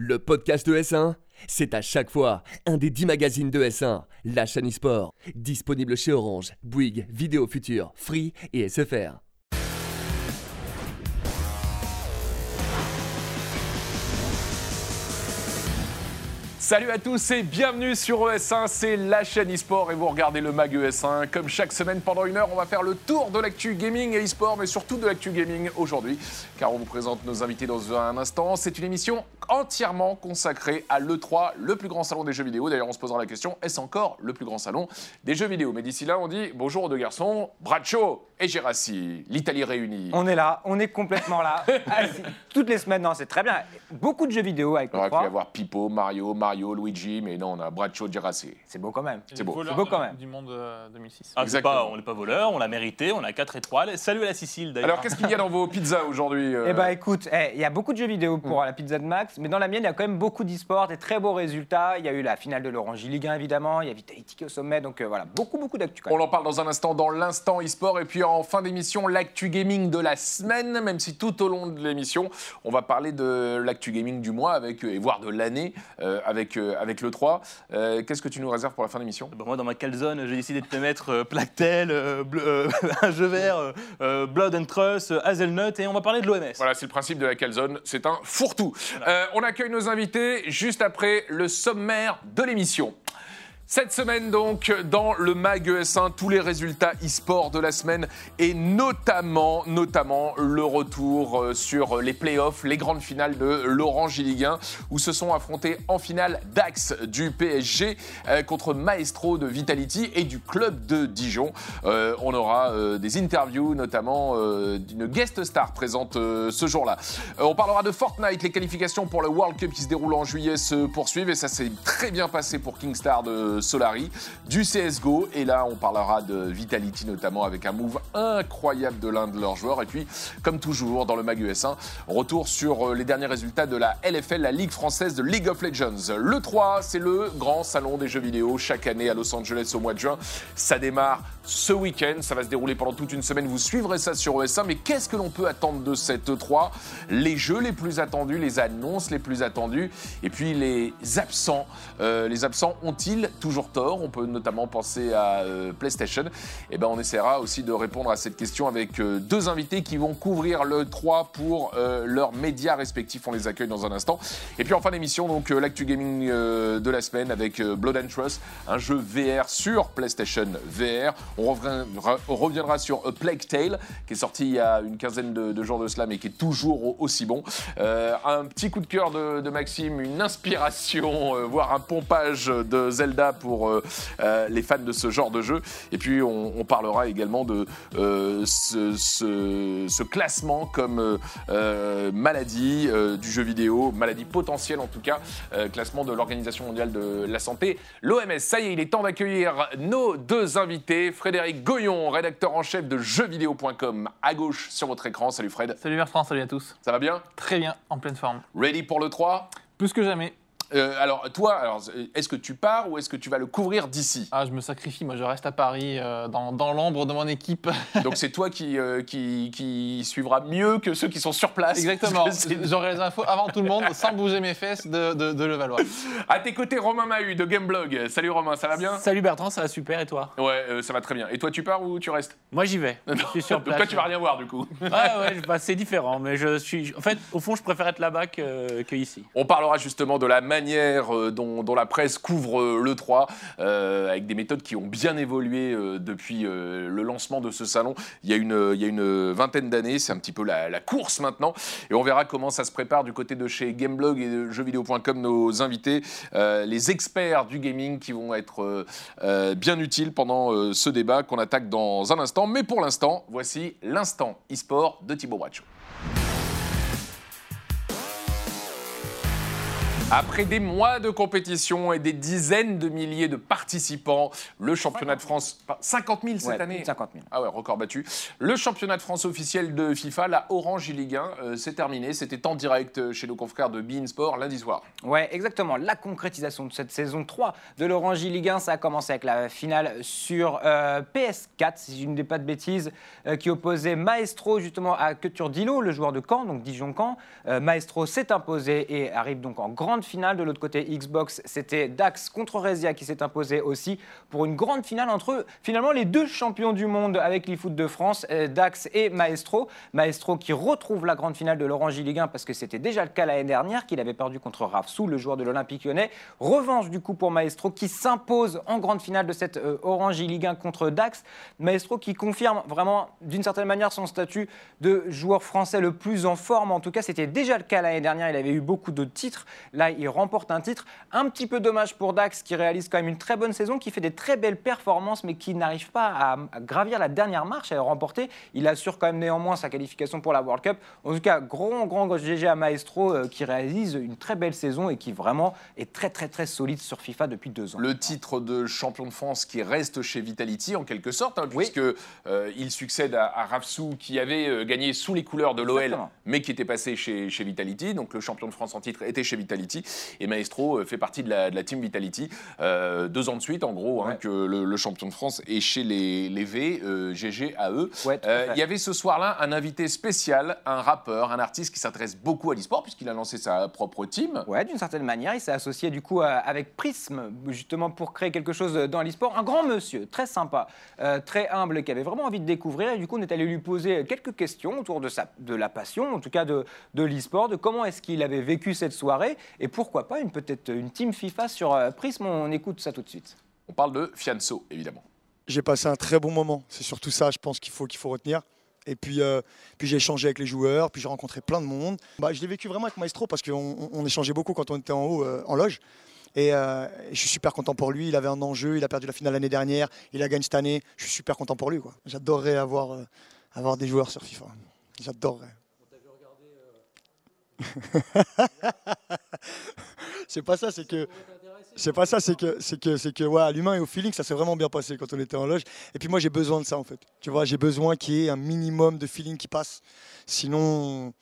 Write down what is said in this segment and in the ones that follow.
Le podcast de S1, c'est à chaque fois un des 10 magazines de S1, la chaîne e-sport, disponible chez Orange, Bouygues, Vidéo Future, Free et SFR. Salut à tous et bienvenue sur ES1, c'est la chaîne e-sport et vous regardez le MAG ES1. Comme chaque semaine pendant une heure, on va faire le tour de l'actu gaming et e-sport, mais surtout de l'actu gaming aujourd'hui, car on vous présente nos invités dans un instant. C'est une émission entièrement consacrée à l'E3, le plus grand salon des jeux vidéo. D'ailleurs, on se posera la question, est-ce encore le plus grand salon des jeux vidéo? Mais d'ici là, on dit bonjour aux deux garçons, Braccio et Gérassi, l'Italie réunie. On est là, on est complètement là. Toutes les semaines, non, c'est très bien. Beaucoup de jeux vidéo avec On aurait pu 3. avoir Pipo, Mario, Mario, Luigi, mais non, on a Braccio, Gérassi. C'est beau quand même. C'est beau. C'est beau quand même. Du monde euh, 2006. Ah, c'est Exactement. pas, on n'est pas voleur, on l'a mérité, on a 4 étoiles. Salut à la Sicile d'ailleurs. Alors, qu'est-ce qu'il y a dans vos pizzas aujourd'hui euh, Eh ben écoute, eh, il y a beaucoup de jeux vidéo pour la pizza de Max, mais dans la mienne, il y a quand même beaucoup d'e-sport, des très beaux résultats. Il y a eu la finale de l'Orange Ligue 1 évidemment, il y a Vitality qui est au sommet, donc euh, voilà, beaucoup beaucoup d'actu On en parle dans un instant dans l'instant e-sport et puis en fin d'émission l'actu gaming de la semaine, même si tout au long de l'émission on va parler de l'actu gaming du mois avec euh, et voire de l'année euh, avec euh, avec le 3. Euh, Qu'est-ce que tu nous réserves pour la fin d'émission? Bah, moi, dans ma calzone, j'ai décidé de te mettre euh, Plactel, un jeu vert, Blood and Trust, Hazelnut, et on va parler de l'OMS. Voilà, c'est le principe de la calzone, c'est un fourre-tout. On accueille nos invités juste après le sommaire de l'émission. Cette semaine donc, dans le MAG ES1, tous les résultats e-sport de la semaine et notamment, notamment le retour euh, sur les playoffs, les grandes finales de l'Orange Ligue 1 où se sont affrontés en finale Dax du PSG euh, contre Maestro de Vitality et du club de Dijon. Euh, on aura des interviews, notamment d'une guest star présente ce jour-là. On parlera de Fortnite, les qualifications pour le World Cup qui se déroule en juillet se poursuivent et ça s'est très bien passé pour Kingstar de Solari, du CSGO et là on parlera de Vitality notamment avec un move incroyable de l'un de leurs joueurs et puis comme toujours dans le Mag US1, retour sur euh, les derniers résultats de la LFL, la Ligue française de League of Legends. Le 3, c'est le grand salon des jeux vidéo chaque année à Los Angeles au mois de juin. Ça démarre ce week-end, ça va se dérouler pendant toute une semaine, vous suivrez ça sur ES1, mais qu'est-ce que l'on peut attendre de cette E3 Les jeux les plus attendus, les annonces les plus attendues, et puis les absents. Euh, les absents ont-ils toujours tort On peut notamment penser à euh, PlayStation. Et ben on essaiera aussi de répondre à cette question avec euh, deux invités qui vont couvrir le 3 pour euh, leurs médias respectifs. On les accueille dans un instant. Et puis en fin d'émission, donc l'actu gaming de la semaine avec Blood and Trust, un jeu VR sur PlayStation VR. On reviendra, sur A Plague Tale, qui est sorti il y a une quinzaine de, jours de cela, mais qui est toujours au- aussi bon. Un petit coup de cœur de, Maxime, une inspiration, voire un pompage de Zelda pour euh, euh, les fans de ce genre de jeu. Et puis on, on parlera également de euh, ce, ce- ce classement comme maladie du jeu vidéo, maladie potentielle en tout cas, classement de l'Organisation mondiale de la santé, l'OMS. Ça y est, il est temps d'accueillir nos deux invités. Frédéric Goyon, rédacteur en chef de jeuxvideo.com, à gauche sur votre écran. Salut Fred, Salut Bertrand, salut à tous. ça va bien? Très bien, en pleine forme. Ready pour le 3 Plus que jamais. Euh, alors, toi, alors, est-ce que tu pars ou est-ce que tu vas le couvrir d'ici? Ah, je me sacrifie, moi je reste à Paris, euh, dans, dans l'ombre de mon équipe. Donc, c'est toi qui, euh, qui, qui suivra mieux que ceux qui sont sur place. Exactement. J'aurai les infos avant tout le monde, sans bouger mes fesses de, de, de Levallois. À tes côtés, Romain Mahut de Gameblog. Salut Romain, ça va bien? Salut Bertrand, ça va super et toi? Ouais, euh, ça va très bien. Et toi, tu pars ou tu restes? Moi j'y vais. Je suis sur Donc, place. toi, tu vas rien voir du coup. Ouais, ouais, bah, c'est différent, mais je suis. En fait, au fond, je préfère être là-bas que, que ici. On parlera justement de la manière euh, dont, la presse couvre euh, le 3, euh, avec des méthodes qui ont bien évolué depuis le lancement de ce salon il y a une, vingtaine d'années. C'est un petit peu la, course maintenant. Et on verra comment ça se prépare du côté de chez Gameblog et de jeuxvideo.com, nos invités, les experts du gaming qui vont être bien utiles pendant ce débat qu'on attaque dans un instant. Mais pour l'instant, voici l'instant e-sport de Thibaut Braccio. Après des mois de compétition et des dizaines de milliers de participants, le championnat de France, 50 000 cette Ouais, année. plus de 50 000. Ah ouais, record battu. Le championnat de France officiel de FIFA, la Orange Ligue 1, euh, c'est terminé. C'était en direct chez nos confrères de Bein Sport lundi soir. Ouais, exactement. La concrétisation de cette saison 3 de l'Orange Ligue 1, ça a commencé avec la finale sur euh, PS4, si je ne dis pas de bêtises, euh, qui opposait Maestro justement à Dilo, le joueur de Caen, donc Dijon-Caen. Euh, Maestro s'est imposé et arrive donc en grande finale. De l'autre côté, Xbox, c'était Dax contre Rezia qui s'est imposé aussi pour une grande finale entre finalement les deux champions du monde avec l'eFoot de France, euh, Dax et Maestro. Maestro qui retrouve la grande finale de l'Orange Ligue 1 parce que c'était déjà le cas l'année dernière, qu'il avait perdu contre Rafsou, le joueur de l'Olympique lyonnais. Revanche du coup pour Maestro qui s'impose en grande finale de cette euh, Orange Ligue 1 contre Dax. Maestro qui confirme vraiment d'une certaine manière son statut de joueur français le plus en forme. En tout cas, c'était déjà le cas l'année dernière. Il avait eu beaucoup de titres. Là, il remporte un titre. Un petit peu dommage pour Dax qui réalise quand même une très bonne saison, qui fait des très belles performances, mais qui n'arrive pas à, à gravir la dernière marche, à le remporter. Il assure quand même néanmoins sa qualification pour la World Cup. En tout cas, grand, grand GG à Maestro euh, qui réalise une très belle saison et qui vraiment est très, très, très solide sur FIFA depuis deux ans. Le titre de champion de France qui reste chez Vitality en quelque sorte, hein, Oui. puisque euh, il succède à, à Rafsou qui avait euh, gagné sous les couleurs de l'OL, mais qui était passé chez, chez Vitality. Donc le champion de France en titre était chez Vitality et Maestro euh, fait partie de la, de la team Vitality. Euh, deux ans de suite, en gros, hein, que le, le champion de France est chez les, les V, euh, GG à eux. Ouais, tout à Euh, fait. Il y avait ce soir-là un invité spécial, un rappeur, un artiste qui s'intéresse beaucoup à l'e-sport puisqu'il a lancé sa propre team. Ouais, d'une certaine manière, il s'est associé du coup avec Prism, justement pour créer quelque chose dans l'e-sport. Un grand monsieur, très sympa, euh, très humble, qui avait vraiment envie de découvrir. Et du coup, on est allé lui poser quelques questions autour de, sa, de la passion, en tout cas de, de l'e-sport, de comment est-ce qu'il avait vécu cette soirée, et pourquoi pas une peut-être une team FIFA sur euh, Prism. On écoute ça tout de suite. On parle de Fianso, évidemment. J'ai passé un très bon moment. C'est surtout ça, je pense qu'il faut, qu'il faut retenir. Et puis, euh, puis j'ai échangé avec les joueurs, puis j'ai rencontré plein de monde. Bah, je l'ai vécu vraiment avec Maestro parce qu'on on- on échangeait beaucoup quand on était en haut, euh, en loge. Et, euh, et je suis super content pour lui. Il avait un enjeu, il a perdu la finale l'année dernière, il a gagné cette année. Je suis super content pour lui. J'adorerais avoir, euh, avoir des joueurs sur FIFA. J'adorerais. c'est pas ça, c'est que. C'est pas ça, c'est que, c'est que, c'est que, ouais, à l'humain et au feeling, ça s'est vraiment bien passé quand on était en loge. Et puis moi, j'ai besoin de ça en fait. Tu vois, j'ai besoin qu'il y ait un minimum de feeling qui passe. Sinon,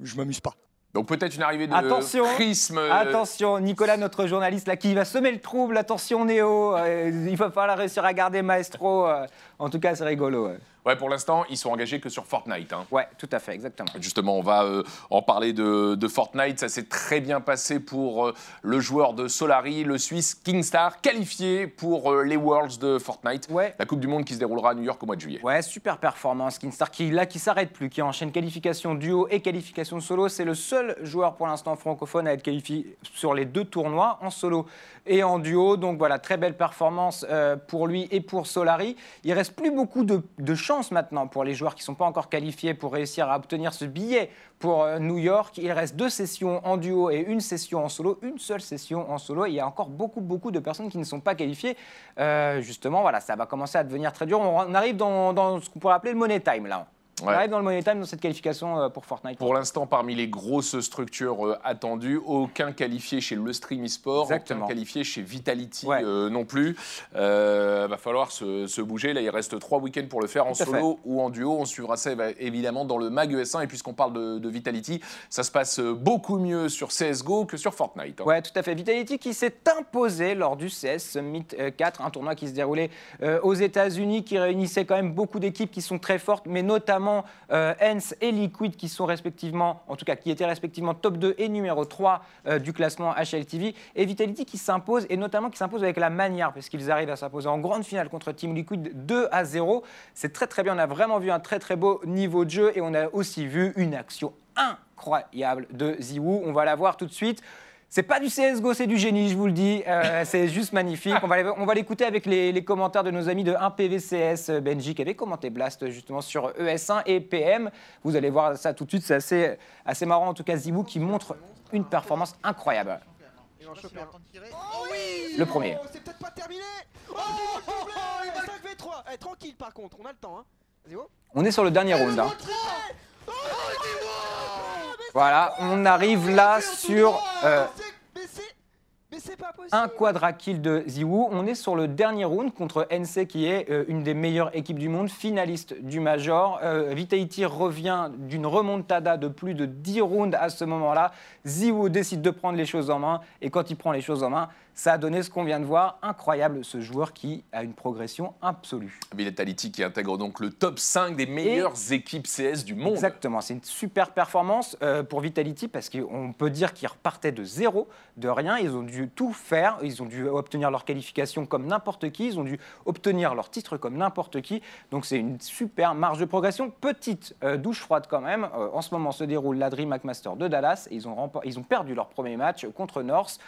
je m'amuse pas. Donc peut-être une arrivée de Attention, prisme. euh, Attention, Nicolas, notre journaliste là, qui va semer le trouble. Attention, Néo, euh, il va falloir réussir à garder Maestro. euh. En tout cas, c'est rigolo. ouais. Ouais, pour l'instant, ils sont engagés que sur Fortnite. hein. Ouais, tout à fait, exactement. Justement, on va euh, en parler de, de Fortnite. Ça s'est très bien passé pour euh, le joueur de Solari, le Suisse Kingstar, qualifié pour euh, les Worlds de Fortnite. Ouais. La Coupe du Monde qui se déroulera à New York au mois de juillet. Ouais, super performance. Kinstar qui, là, qui s'arrête plus, qui enchaîne qualification duo et qualification solo. C'est le seul joueur pour l'instant francophone à être qualifié sur les deux tournois, en solo et en duo. Donc voilà, très belle performance pour lui et pour Solari. Il reste plus beaucoup de, de chance maintenant pour les joueurs qui ne sont pas encore qualifiés pour réussir à obtenir ce billet pour euh, New York. Il reste deux sessions en duo et une session en solo, une seule session en solo. Il y a encore beaucoup, beaucoup de personnes qui ne sont pas qualifiées. Euh, justement, voilà, ça va commencer à devenir très dur. On, on arrive dans, dans ce qu'on pourrait appeler le money time là. On Ouais. arrive dans le money time dans cette qualification euh, pour Fortnite. Pour l'instant, parmi les grosses structures euh, attendues, aucun qualifié chez le Stream eSport, Exactement. aucun qualifié chez Vitality Ouais. euh, non plus. Euh, va falloir se, se bouger. Là, il reste trois week-ends pour le faire en Tout solo ou en duo. On suivra ça évidemment dans le Mag ES1. Et puisqu'on parle de, de Vitality, ça se passe beaucoup mieux sur CSGO que sur Fortnite. hein. Ouais, tout à fait. Vitality qui s'est imposé lors du CS Summit euh, 4, un tournoi qui se déroulait euh, aux États-Unis, qui réunissait quand même beaucoup d'équipes qui sont très fortes, mais notamment euh, Hens et Liquid qui sont respectivement, en tout cas qui étaient respectivement top 2 et numéro 3 euh, du classement HLTV. Et Vitality qui s'impose, et notamment qui s'impose avec la manière, parce qu'ils arrivent à s'imposer en grande finale contre Team Liquid 2 à 0. C'est très très bien. On a vraiment vu un très très beau niveau de jeu et on a aussi vu une action incroyable de Ziwoo. On va la voir tout de suite. C'est pas du CSGO, c'est du génie, je vous le dis. Euh, c'est juste magnifique. On va, on va l'écouter avec les, les commentaires de nos amis de 1PVCS, euh, Benji, qui avait commenté Blast justement sur ES1 et PM. Vous allez voir ça tout de suite. C'est assez, assez marrant, en tout cas, Zibou qui montre une performance incroyable. Le premier. Oh, C'est peut-être pas terminé Oh, plaît, il reste 5v3 Eh, Tranquille par contre, on a le temps. Hein. Vas-y, oh. On est sur le dernier round. hein. Voilà, on arrive là sur. euh, mais Mais c'est pas possible. Un quadra kill de Ziwoo. On est sur le dernier round contre NC qui est euh, une des meilleures équipes du monde, finaliste du Major. Euh, Vitality revient d'une remontada de plus de 10 rounds à ce moment-là. Ziwoo décide de prendre les choses en main et quand il prend les choses en main, ça a donné ce qu'on vient de voir. Incroyable ce joueur qui a une progression absolue. Vitality qui intègre donc le top 5 des meilleures équipes CS du monde. Exactement, c'est une super performance euh, pour Vitality parce qu'on peut dire qu'ils repartaient de zéro, de rien. Ils ont dû tout faire, ils ont dû obtenir leur qualification comme n'importe qui, ils ont dû obtenir leur titre comme n'importe qui. Donc c'est une super marge de progression. Petite euh, douche froide quand même. Euh, en ce moment se déroule la Dream McMaster de Dallas et ils ont, ils ont perdu leur premier match contre North.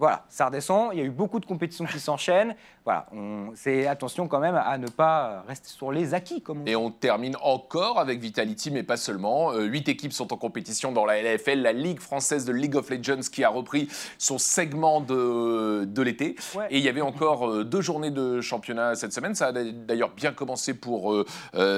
Voilà, ça redescend. Il y a eu beaucoup de compétitions qui s'enchaînent. Voilà, c'est attention quand même à ne pas rester sur les acquis, comme on dit. Et on termine encore avec Vitality, mais pas seulement. Euh, Huit équipes sont en compétition dans la LFL, la Ligue française de League of Legends qui a repris son segment de, de l'été. Ouais. Et il y avait encore euh, deux journées de championnat cette semaine. Ça a d'ailleurs bien commencé pour euh,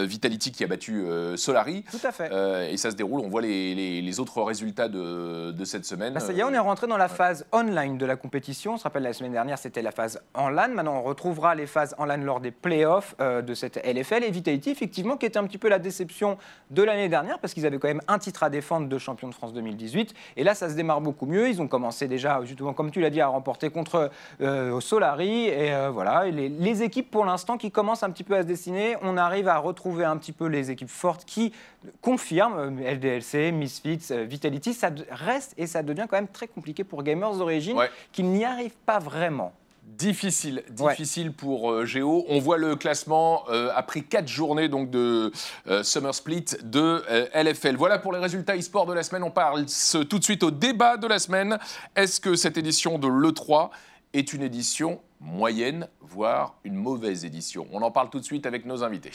Vitality qui a battu Solari. Tout à fait. Et ça se déroule, on voit les, les- les autres résultats de, de cette semaine. Bah, ça y est, on est rentré dans la phase online de la compétition. On se rappelle, la semaine dernière, c'était la phase en LAN. Maintenant, on retrouvera les phases en LAN lors des playoffs euh, de cette LFL. Et Vitality, effectivement, qui était un petit peu la déception de l'année dernière, parce qu'ils avaient quand même un titre à défendre de champion de France 2018. Et là, ça se démarre beaucoup mieux. Ils ont commencé déjà, justement, comme tu l'as dit, à remporter contre euh, Solari. Et euh, voilà, Et les, les équipes, pour l'instant, qui commencent un petit peu à se dessiner, on arrive à retrouver un petit peu les équipes fortes qui confirment, euh, LDLC, Misfits, euh, Vitality, ça reste et ça devient quand même très compliqué pour Gamers d'origine Ouais. qui n'y arrivent pas vraiment. Difficile, Ouais. difficile pour euh, Géo. On voit le classement euh, après quatre journées donc de euh, Summer Split de LFL. Voilà pour les résultats e-sport de la semaine. On parle tout de suite au débat de la semaine. Est-ce que cette édition de l'E3 est une édition moyenne, voire une mauvaise édition? On en parle tout de suite avec nos invités.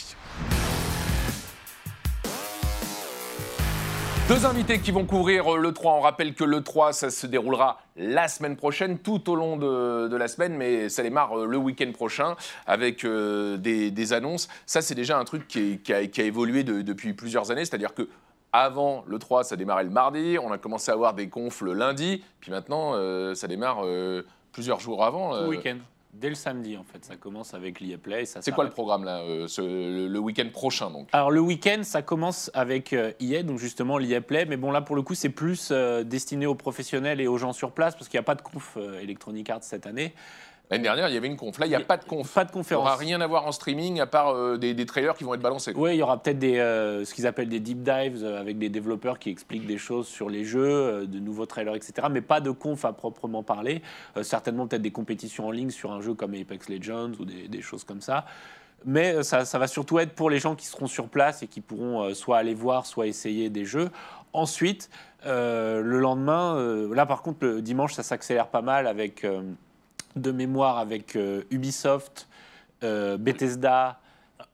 Deux invités qui vont couvrir euh, le 3. On rappelle que le 3, ça se déroulera la semaine prochaine, tout au long de, la semaine, mais ça démarre euh, le week-end prochain avec euh, des, annonces. Ça, c'est déjà un truc qui, a, évolué de- depuis plusieurs années, c'est-à-dire que avant le 3, ça démarrait le mardi, on a commencé à avoir des confs le lundi, puis maintenant, ça démarre plusieurs jours avant. Tout week-end. Dès le samedi, en fait. Ça commence avec l'EA Play. C'est quoi le programme là, euh, ce- le, le week-end prochain donc? Alors le week-end, ça commence avec euh, EA, donc justement l'EA Play, mais bon là pour le coup c'est plus euh, destiné aux professionnels et aux gens sur place parce qu'il n'y a pas de conf euh, Electronic Arts cette année. L'année dernière, il y avait une conf. Là, il n'y a pas de conf. Pas de Il conférence. n'y aura rien à voir en streaming à part euh, des, des trailers qui vont être balancés. Oui, il y aura peut-être des, euh, ce qu'ils appellent des deep dives euh, avec des développeurs qui expliquent des choses sur les jeux, de nouveaux trailers, etc. Mais pas de conf à proprement parler. Certainement peut-être des compétitions en ligne sur un jeu comme Apex Legends ou des, des choses comme ça. Mais ça, ça va surtout être pour les gens qui seront sur place et qui pourront soit aller voir, soit essayer des jeux. Ensuite, le lendemain, là par contre, le dimanche, ça s'accélère pas mal avec, de mémoire, avec euh, Ubisoft, euh, Bethesda.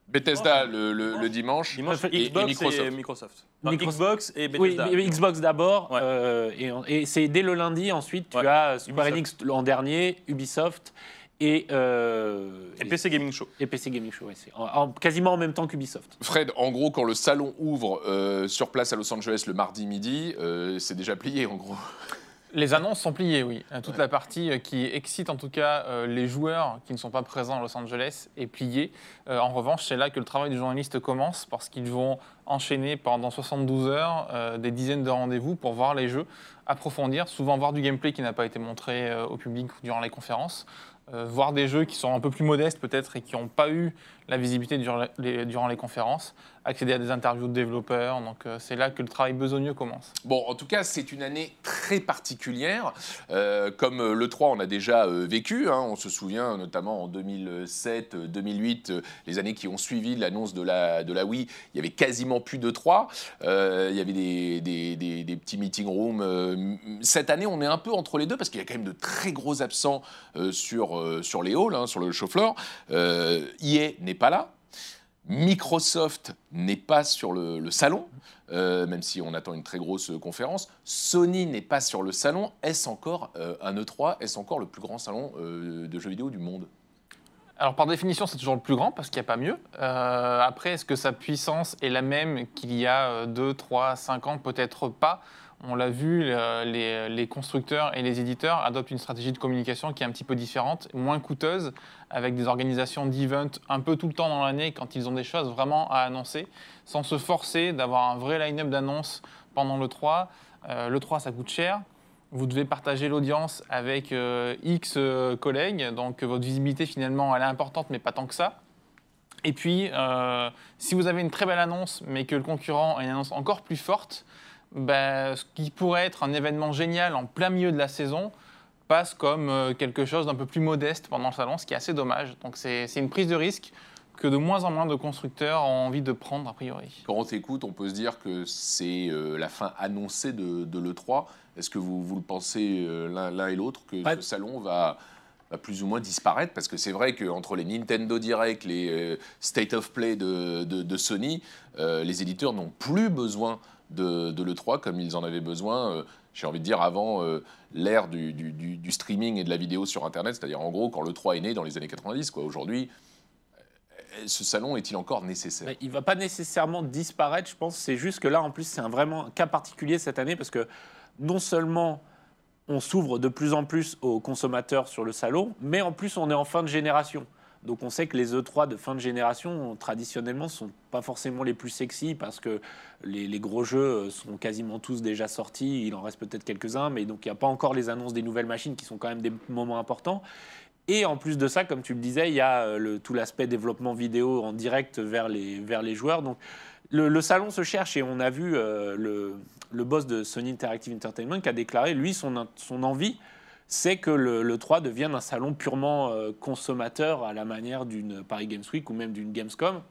Bethesda le, le- le dimanche. Dimanche, et- Xbox et Microsoft. Microsoft. Non, Microsoft. Xbox et Oui, Bethesda. mais Xbox d'abord, Ouais. euh, et, c'est dès le lundi. Ensuite, tu Ouais. as Square. Enix en dernier, Ubisoft et, euh, Et PC Gaming Show. et PC Gaming Show. c'est en- en- quasiment en même temps qu'Ubisoft. Fred, en gros, quand le salon ouvre euh, sur place à Los Angeles le mardi midi, euh, c'est déjà plié en gros. Les annonces sont pliées, oui. Euh, Toute la partie euh, qui excite en tout cas euh, les joueurs qui ne sont pas présents à Los Angeles est pliée. Euh, en revanche, c'est là que le travail du journaliste commence parce qu'ils vont enchaîner pendant 72 heures euh, des dizaines de rendez-vous pour voir les jeux, approfondir, souvent voir du gameplay qui n'a pas été montré au public durant les conférences, euh, voir des jeux qui sont un peu plus modestes peut-être et qui n'ont pas eu la visibilité durant les, durant les conférences, accéder à des interviews de développeurs. Donc euh, c'est là que le travail besogneux commence. Bon, en tout cas, c'est une année très particulière. Euh, comme euh, le 3, on a déjà vécu. hein. on se souvient notamment en 2007, euh, 2008, euh, les années qui ont suivi l'annonce de la, de la Wii, il y avait quasiment plus de 3. Euh, il y avait des, des- des- petits meeting rooms. cette année, on est un peu entre les deux parce qu'il y a quand même de très gros absents sur, sur les halls, hein, sur le show floor. EA n'est pas là. Microsoft n'est pas sur le, salon, euh, même si on attend une très grosse euh, conférence. Sony n'est pas sur le salon. Est-ce encore euh, un E3 Est-ce encore le plus grand salon de jeux vidéo du monde? Alors par définition, c'est toujours le plus grand parce qu'il n'y a pas mieux. Après, est-ce que sa puissance est la même qu'il y a 2, 3, 5 ans? Peut-être pas. On l'a vu, le- les, les constructeurs et les éditeurs adoptent une stratégie de communication qui est un petit peu différente, moins coûteuse, avec des organisations d'events un peu tout le temps dans l'année quand ils ont des choses vraiment à annoncer, sans se forcer d'avoir un vrai line-up d'annonces pendant le 3. Euh, le 3, ça coûte cher. Vous devez partager l'audience avec euh, X euh, collègues, donc votre visibilité finalement elle est importante, mais pas tant que ça. Et puis, si vous avez une très belle annonce, mais que le concurrent a une annonce encore plus forte, ben, ce qui pourrait être un événement génial en plein milieu de la saison passe comme euh, quelque chose d'un peu plus modeste pendant le salon, ce qui est assez dommage. Donc c'est c'est une prise de risque que de moins en moins de constructeurs ont envie de prendre a priori. Quand on t'écoute, on peut se dire que c'est euh, la fin annoncée de, de l'E3. Est-ce que vous, vous le pensez euh, l'un et l'autre, que Ouais. ce salon va, va plus ou moins disparaître? Parce que c'est vrai qu'entre les Nintendo Direct, les euh, State of Play de, de- de Sony, euh, les éditeurs n'ont plus besoin de, de l'E3 comme ils en avaient besoin, euh, j'ai envie de dire, avant euh, l'ère du, streaming et de la vidéo sur Internet, c'est-à-dire en gros quand l'E3 est né dans les années 90. quoi. Aujourd'hui, euh, ce salon est-il encore nécessaire? Il va pas nécessairement disparaître, je pense. C'est juste que là, en plus, c'est un vraiment cas particulier cette année parce que non seulement on s'ouvre de plus en plus aux consommateurs sur le salon, mais en plus, on est en fin de génération. Donc on sait que les E3 de fin de génération, traditionnellement, sont pas forcément les plus sexy parce que les, gros jeux euh, sont quasiment tous déjà sortis. Il en reste peut-être quelques-uns, mais donc il n'y a pas encore les annonces des nouvelles machines qui sont quand même des moments importants. Et en plus de ça, comme tu le disais, il y a euh, tout l'aspect développement vidéo en direct vers les, joueurs. Donc le, salon se cherche et on a vu euh, le, boss de Sony Interactive Entertainment qui a déclaré, lui, son envie, c'est que le, le 3 devienne un salon purement euh, consommateur à la manière d'une Paris Games Week ou même d'une Gamescom.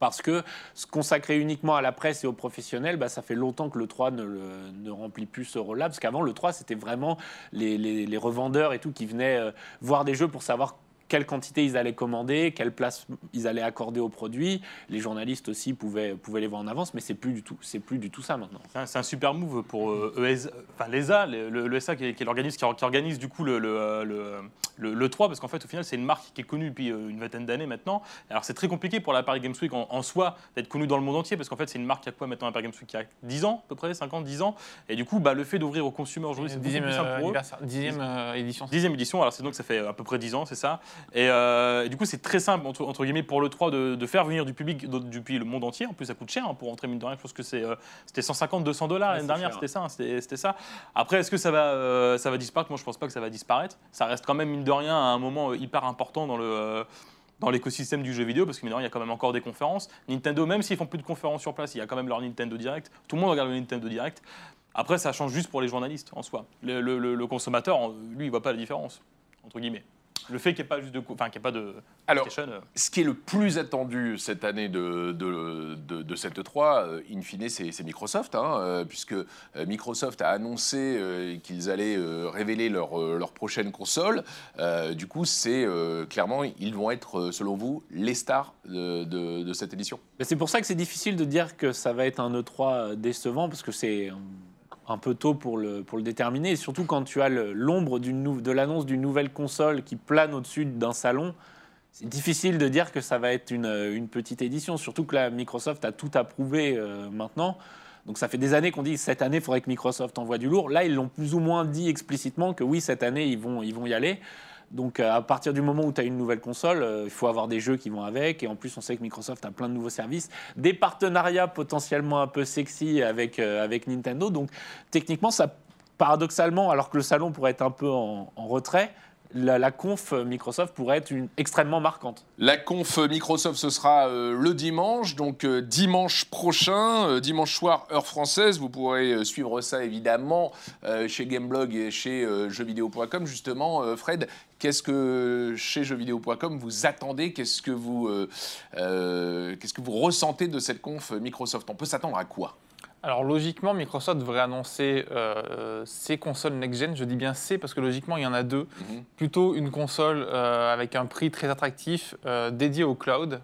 Parce que se consacrer uniquement à la presse et aux professionnels, bah, ça fait longtemps que le 3 ne, remplit plus ce rôle-là. Parce qu'avant, le 3, c'était vraiment les revendeurs et tout qui venaient euh, voir des jeux pour savoir quelle quantité ils allaient commander, quelle place ils allaient accorder aux produits. Les journalistes aussi pouvaient, pouvaient les voir en avance, mais c'est plus du tout, c'est plus du tout ça maintenant. C'est un, super move pour euh, ES enfin, l'ESA, le, le- le ESA qui est, qui est l'organisme qui, or- qui organise du coup le, le, euh, le, le- le 3, parce qu'en fait, au final, c'est une marque qui est connue depuis euh, une vingtaine d'années maintenant. Alors, c'est très compliqué pour la Paris Games Week en, en soi d'être connue dans le monde entier, parce qu'en fait, c'est une marque qui a quoi maintenant la Paris Games Week? Qui a 10 ans, à peu près, 5 ans, 10 ans. Et du coup, bah, le fait d'ouvrir aux consommateurs aujourd'hui, c'est plus simple pour eux. dixième, euh, édition. Dixième édition, alors c'est donc ça fait à peu près 10 ans, c'est ça. Et, euh, et du coup, c'est très simple, entre, entre guillemets, pour le 3 de, de faire venir du public de- depuis le monde entier. En plus, ça coûte cher hein, pour entrer, mine de rien. Je pense que euh, c'était 150, 200 dollars l'année dernière, cher. c'était ça, hein, c'était, ça. Après, est-ce que ça va, euh, ça va disparaître? Moi, je pense pas que ça va disparaître. Ça reste quand même, mine de rien, à un moment hyper important dans le. dans l'écosystème du jeu vidéo, parce que il y a quand même encore des conférences. Nintendo, même s'ils font plus de conférences sur place, il y a quand même leur Nintendo Direct. Tout le monde regarde le Nintendo Direct. Après, ça change juste pour les journalistes en soi. Le, le- le- le consommateur, lui, il voit pas la différence, entre guillemets. Le fait qu'il n'y ait pas juste de, enfin, qu'il y ait pas de Alors, euh, Ce qui est le plus attendu cette année de, de, de, de cette E3, euh, in fine, c'est Microsoft, hein, euh, puisque Microsoft a annoncé euh, qu'ils allaient euh, révéler leur, leur prochaine console. Euh, du coup, c'est euh, clairement, ils vont être, selon vous, les stars de, de- de cette édition. C'est pour ça que c'est difficile de dire que ça va être un E3 décevant, parce que c'est un peu tôt pour le, pour le déterminer. Et surtout quand tu as l'ombre de l'annonce d'une nouvelle console qui plane au-dessus d'un salon, c'est difficile de dire que ça va être une, une petite édition. Surtout que là, Microsoft a tout approuvé euh, maintenant. Donc ça fait des années qu'on dit cette année, il faudrait que Microsoft envoie du lourd. Là, ils l'ont plus ou moins dit explicitement que oui, cette année, ils vont, ils vont y aller. Donc euh, à partir du moment où tu as une nouvelle console, euh, il faut avoir des jeux qui vont avec. Et en plus, on sait que Microsoft a plein de nouveaux services, des partenariats potentiellement un peu sexy avec, euh, avec Nintendo. Donc techniquement, ça, paradoxalement, alors que le salon pourrait être un peu en, en retrait, la, conf Microsoft pourrait être une, extrêmement marquante. La conf Microsoft, ce sera euh, le dimanche, donc euh, dimanche prochain, euh, dimanche soir, heure française. Vous pourrez suivre ça évidemment chez Gameblog et chez jeuxvideo.com. Justement, Fred, qu'est-ce que chez jeuxvideo.com vous attendez? Qu'est-ce que vous, qu'est-ce que vous ressentez de cette conf Microsoft? On peut s'attendre à quoi? Alors logiquement, Microsoft devrait annoncer euh, ses consoles next-gen. Je dis bien C parce que logiquement, il y en a deux. Mhm. Plutôt une console euh, avec un prix très attractif euh, dédié au cloud.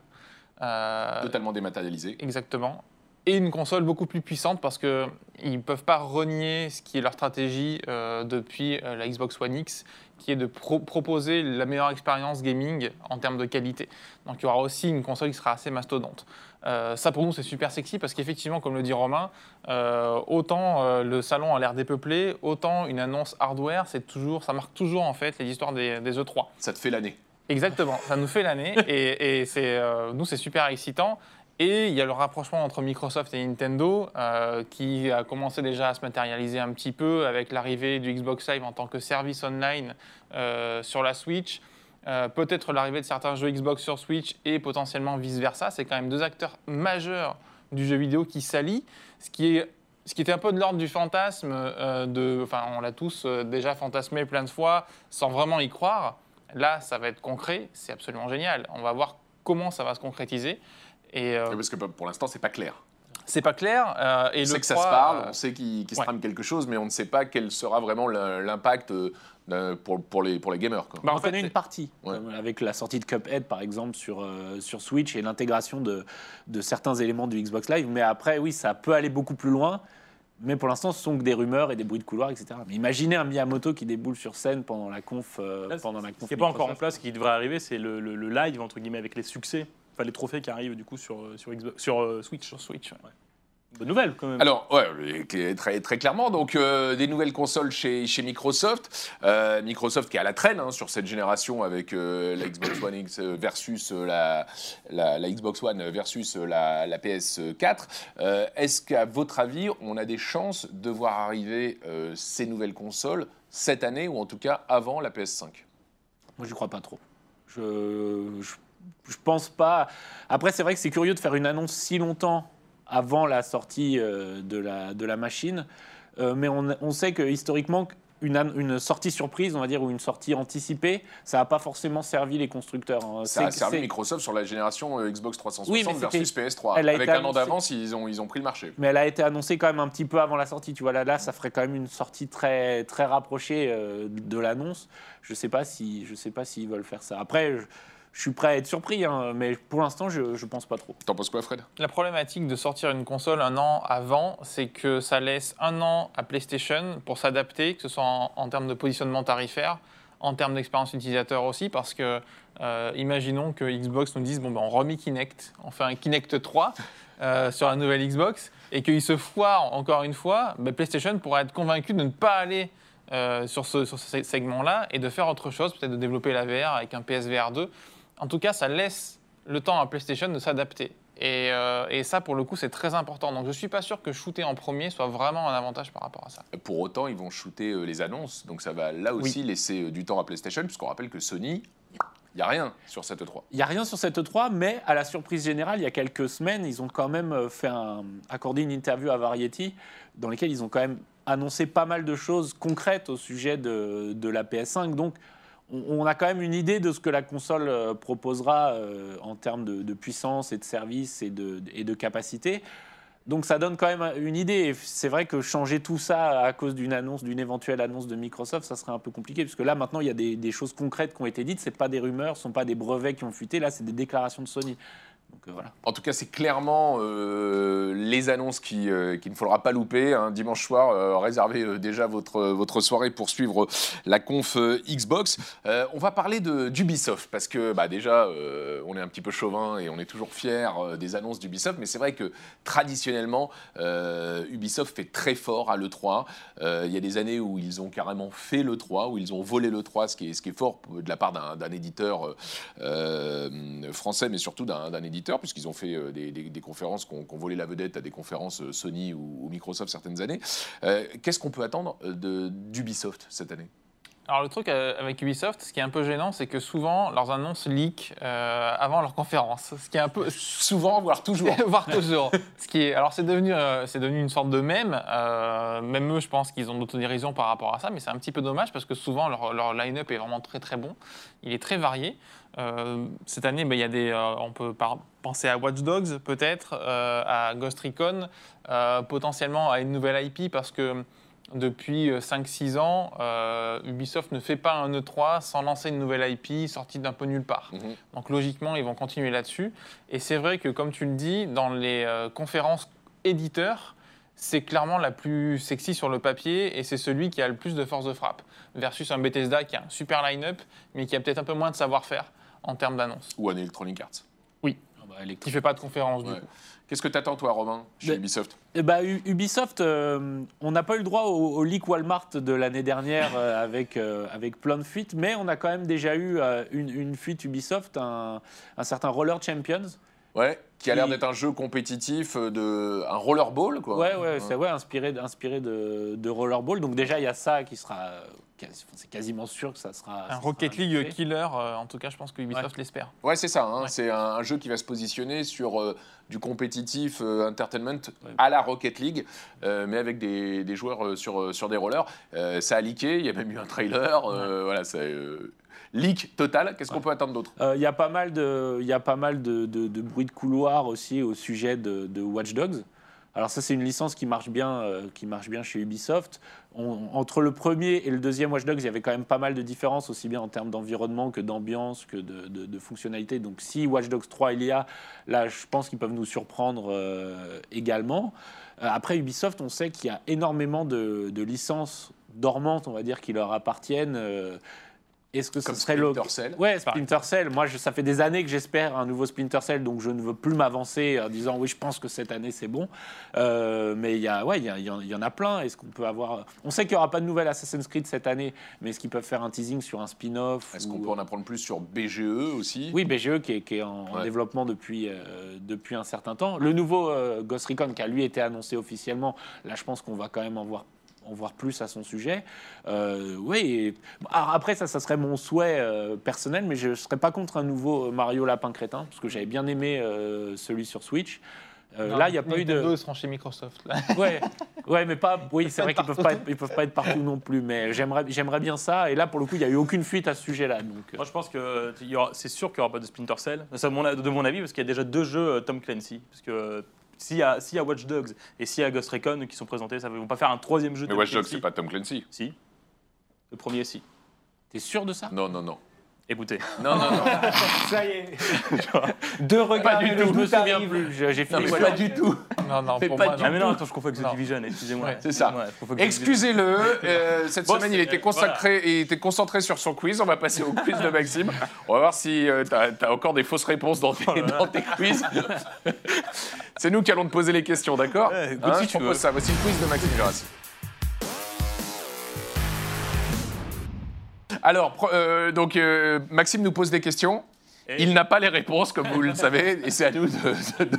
Euh, Totalement dématérialisé. Exactement. et une console beaucoup plus puissante parce qu'ils ne peuvent pas renier ce qui est leur stratégie depuis la Xbox One X, qui est de pro- proposer la meilleure expérience gaming en termes de qualité. Donc il y aura aussi une console qui sera assez mastodonte. Euh, ça pour nous c'est super sexy parce qu'effectivement, comme le dit Romain, euh, autant euh, le salon a l'air dépeuplé, autant une annonce hardware, c'est toujours, ça marque toujours en fait les histoires des, des E E3. Ça te fait l'année. Exactement, ça nous fait l'année et, et c'est, nous c'est super excitant. Et il y a le rapprochement entre Microsoft et Nintendo euh, qui a commencé déjà à se matérialiser un petit peu avec l'arrivée du Xbox Live en tant que service online euh, sur la Switch. Euh, Peut-être l'arrivée de certains jeux Xbox sur Switch et potentiellement vice-versa. C'est quand même deux acteurs majeurs du jeu vidéo qui s'allient, ce qui est ce qui était un peu de l'ordre du fantasme, de, enfin, on l'a tous déjà fantasmé plein de fois sans vraiment y croire. Là, ça va être concret, c'est absolument génial. On va voir comment ça va se concrétiser. Et euh, Parce que pour l'instant, c'est pas clair. c'est pas clair. euh, et On le sait que ça 3, se parle, euh, on sait qu'il se ouais. trame quelque chose, mais on ne sait pas quel sera vraiment l'impact pour, pour, les, pour les gamers. quoi. bah, on en fait, connaît une partie, Ouais. avec la sortie de Cuphead par exemple sur, euh, sur Switch et l'intégration de, de certains éléments du Xbox Live. Mais après, oui, ça peut aller beaucoup plus loin. Mais pour l'instant, ce sont que des rumeurs et des bruits de couloir, etc. Mais imaginez un Miyamoto qui déboule sur scène pendant la conf. euh, Là, pendant la Ce conf qui n'est pas encore en place, qui devrait arriver, c'est le, le- le live, entre guillemets, avec les succès, enfin les trophées qui arrivent du coup sur, euh, sur, Xbox, sur euh, Switch. sur Switch. ouais. Bonne nouvelle quand même. Alors, ouais, très, très clairement, donc euh, des nouvelles consoles chez, chez Microsoft. Euh, Microsoft qui est à la traîne hein, sur cette génération avec euh, la Xbox One X versus la, la, la Xbox One versus la, la PS4. Euh, Est-ce qu'à votre avis, on a des chances de voir arriver euh, ces nouvelles consoles cette année ou en tout cas avant la PS5 Moi, je crois pas trop. Je, je, je pense pas. Après, c'est vrai que c'est curieux de faire une annonce si longtemps avant la sortie euh, de, la, de la machine. Euh, mais on, on sait que historiquement, une, sortie surprise, on va dire, ou une sortie anticipée, ça n'a pas forcément servi les constructeurs. hein. Ça a servi Microsoft sur la génération euh, Xbox 360 Oui, versus c'était- PS3. elle a Avec été un an d'avance, ils ont, ils ont pris le marché. Mais elle a été annoncée quand même un petit peu avant la sortie. Tu vois, là, là ça ferait quand même une sortie très, très rapprochée euh, de l'annonce. Je ne sais pas si, je sais pas s'ils veulent faire ça. Après, je, je suis prêt à être surpris, hein, mais pour l'instant, je ne pense pas trop. T'en penses quoi, Fred? La problématique de sortir une console un an avant, c'est que ça laisse un an à PlayStation pour s'adapter, que ce soit en, en termes de positionnement tarifaire, en termes d'expérience utilisateur aussi, parce que euh, imaginons que Xbox nous dise bon ben on remet Kinect, on fait un Kinect 3 euh, sur la nouvelle Xbox, et qu'il se foire encore une fois, ben, PlayStation pourrait être convaincu de ne pas aller euh, sur ce, sur ce segment-là et de faire autre chose, peut-être de développer la VR avec un PSVR 2. En tout cas, ça laisse le temps à PlayStation de s'adapter. Et, euh, et ça, pour le coup, c'est très important. Donc, je suis pas sûr que shooter en premier soit vraiment un avantage par rapport à ça. Pour autant, ils vont shooter euh, les annonces, donc ça va là aussi laisser euh, du temps à PlayStation, puisqu'on rappelle que Sony, il n'y a rien sur cette E E3. Il n'y a rien sur cette E3, mais à la surprise générale, il y a quelques semaines, ils ont quand même fait un, accordé une interview à Variety dans laquelle ils ont quand même annoncé pas mal de choses concrètes au sujet de, de la PS5. Donc, on, a quand même une idée de ce que la console euh, proposera euh, en termes de, puissance et de service et de, capacité. Donc ça donne quand même une idée. C'est vrai que changer tout ça à cause d'une annonce, d'une éventuelle annonce de Microsoft, ça serait un peu compliqué, puisque là maintenant il y a des, des choses concrètes qui ont été dites. C'est pas des rumeurs, ce sont pas des brevets qui ont fuité. Là, c'est des déclarations de Sony. Euh. En tout cas, c'est clairement euh, les annonces qui, euh, qu'il ne faudra pas louper. hein. Dimanche soir, réservez déjà votre, votre soirée pour suivre la conf Xbox. On va parler d'Ubisoft, parce que bah, déjà, on est un petit peu chauvin et on est toujours fiers des annonces d'Ubisoft, mais c'est vrai que traditionnellement, Ubisoft fait très fort à l'E3. Euh, il y a des années où ils ont carrément fait l'E3, où ils ont volé l'E3, ce qui est, ce qui est fort de la part d'un, éditeur français, mais surtout d'un, d'un puisqu'ils ont fait euh, des, conférences qui ont volé la vedette à des conférences euh, Sony ou, ou Microsoft certaines années. Euh, qu'est-ce qu'on peut attendre d'Ubisoft cette année? Alors, le truc euh, avec Ubisoft, ce qui est un peu gênant, c'est que souvent, leurs annonces leak euh, avant leur conférence. Ce qui est un peu. Souvent, voire toujours. voire toujours. Ce qui est, alors c'est devenu, euh, c'est devenu une sorte de mème. Euh, même eux, je pense qu'ils ont de l'autodérision par rapport à ça, mais c'est un petit peu dommage parce que souvent leur, leur line-up est vraiment très très bon. Il est très varié. Cette année, ben, y a des, on peut penser à Watch Dogs peut-être, à Ghost Recon, potentiellement à une nouvelle IP parce que depuis 5-6 ans, euh, Ubisoft ne fait pas un E3 sans lancer une nouvelle IP sortie d'un peu nulle part. Mhm. Donc logiquement, ils vont continuer là-dessus. Et c'est vrai que, comme tu le dis, dans les euh, conférences éditeur, c'est clairement la plus sexy sur le papier et c'est celui qui a le plus de force de frappe. Versus un Bethesda qui a un super line-up, mais qui a peut-être un peu moins de savoir-faire en termes d'annonce. Ou un Electronic Arts. Ah bah, Qui fait pas de conférence du Ouais. coup. Qu'est-ce que t'attends, toi, Romain, chez Ubisoft? Eh bah, U- Ubisoft, euh, on n'a pas eu le droit au, au leak Walmart de l'année dernière euh, avec, euh, avec plein de fuites, mais on a quand même déjà eu euh, une, une fuite Ubisoft, un, un certain Roller Champions. Ouais, qui a l'air d'être un jeu compétitif, de un rollerball, quoi. Ouais, ouais, c'est ouais, inspiré, inspiré de, de Rollerball. Donc déjà, il y a ça qui sera... c'est quasiment sûr que ça sera... ça Un sera Rocket League killer, euh, en tout cas, je pense que Ubisoft l'espère. Ouais, c'est ça. hein. Ouais. C'est un, un jeu qui va se positionner sur euh, du compétitif euh, entertainment Ouais. à la Rocket League, euh, mais avec des, des joueurs euh, sur, euh, sur des rollers. Euh, ça a leaké, il y a même eu un trailer. euh, Voilà, c'est euh, leak total. Qu'est-ce qu'on peut attendre d'autre? Euh, Il y a pas mal de, il y a pas mal de, de, de bruit de couloir aussi au sujet de, de Watch Dogs. Alors ça, c'est une licence qui marche bien, euh, qui marche bien chez Ubisoft. Entre le premier et le deuxième Watch Dogs, il y avait quand même pas mal de différences, aussi bien en termes d'environnement que d'ambiance, que de fonctionnalité. Donc si Watch Dogs 3 il y a, là, je pense qu'ils peuvent nous surprendre euh, également. Euh, après Ubisoft, on sait qu'il y a énormément de, de licences dormantes, on va dire, qui leur appartiennent. Euh, Est-ce que Comme ce serait Splinter. Cell. Ouais, Splinter Cell. Moi, je- ça fait des années que j'espère un nouveau Splinter Cell, donc je ne veux plus m'avancer en disant oui, je pense que cette année c'est bon. Euh, mais il y a, ouais, il y, en- a plein. Est-ce qu'on peut avoir On sait qu'il n'y aura pas de nouvelle Assassin's Creed cette année, mais est-ce qu'ils peuvent faire un teasing sur un spin-off Est-ce ou- qu'on peut en apprendre plus sur BGE aussi? Oui, BGE qui est, qui est en, en Ouais. développement depuis, euh, depuis un certain temps. Le nouveau euh, Ghost Recon qui a lui été annoncé officiellement, là je pense qu'on va quand même en voir, en voir plus à son sujet. Euh, oui, alors après ça, ça serait mon souhait euh, personnel, mais je ne serais pas contre un nouveau Mario Lapin Crétin, parce que j'avais bien aimé euh, celui sur Switch. Euh, Non, là, il n'y a pas eu de... Nintendo, ils seront chez Microsoft. là. Ouais, ouais, mais pas. Oui, c'est vrai qu'ils peuvent pas, être, ils peuvent pas être partout non plus. Mais j'aimerais, j'aimerais bien ça. Et là, pour le coup, il n'y a eu aucune fuite à ce sujet-là. Donc, euh, Moi, je pense que c'est sûr qu'il n'y aura pas de Splinter Cell. C'est à mon- de mon avis, parce qu'il y a déjà deux jeux euh, Tom Clancy. Parce que euh, s'il y, a- s'il y a Watch Dogs et s'il y a Ghost Recon qui sont présentés, ça ne vont pas faire un troisième jeu Mais Tom Watch Dogs, Clancy. c'est pas Tom Clancy. Si. Le premier, si. t'es sûr de ça? Non, non, non. Écoutez. Non, non, non. Ça y est. Deux regards. Pas du et tout. Je me doute souviens arrive. plus. J'ai fini. mais pas du tout. Non, non, pour pas moi, du non. Ah mais non, attends, je confonds avec The Non. Division, excusez-moi. Ouais. C'est ça. Ouais, je confonds avec The Division. Excusez-le, euh, cette Bon, semaine c'est- il était consacré il était concentré sur son quiz. On va passer au quiz de Maxime. On va voir si tu as, encore des fausses réponses dans tes, Oh dans tes quiz. C'est nous qui allons te poser les questions, d'accord Ouais, écoute, Hein, si je tu propose veux. ça. Voici le quiz de Maxime. Alors, euh, donc euh, Maxime nous pose des questions. Et- Il n'a pas les réponses, comme vous le savez, et c'est à nous de.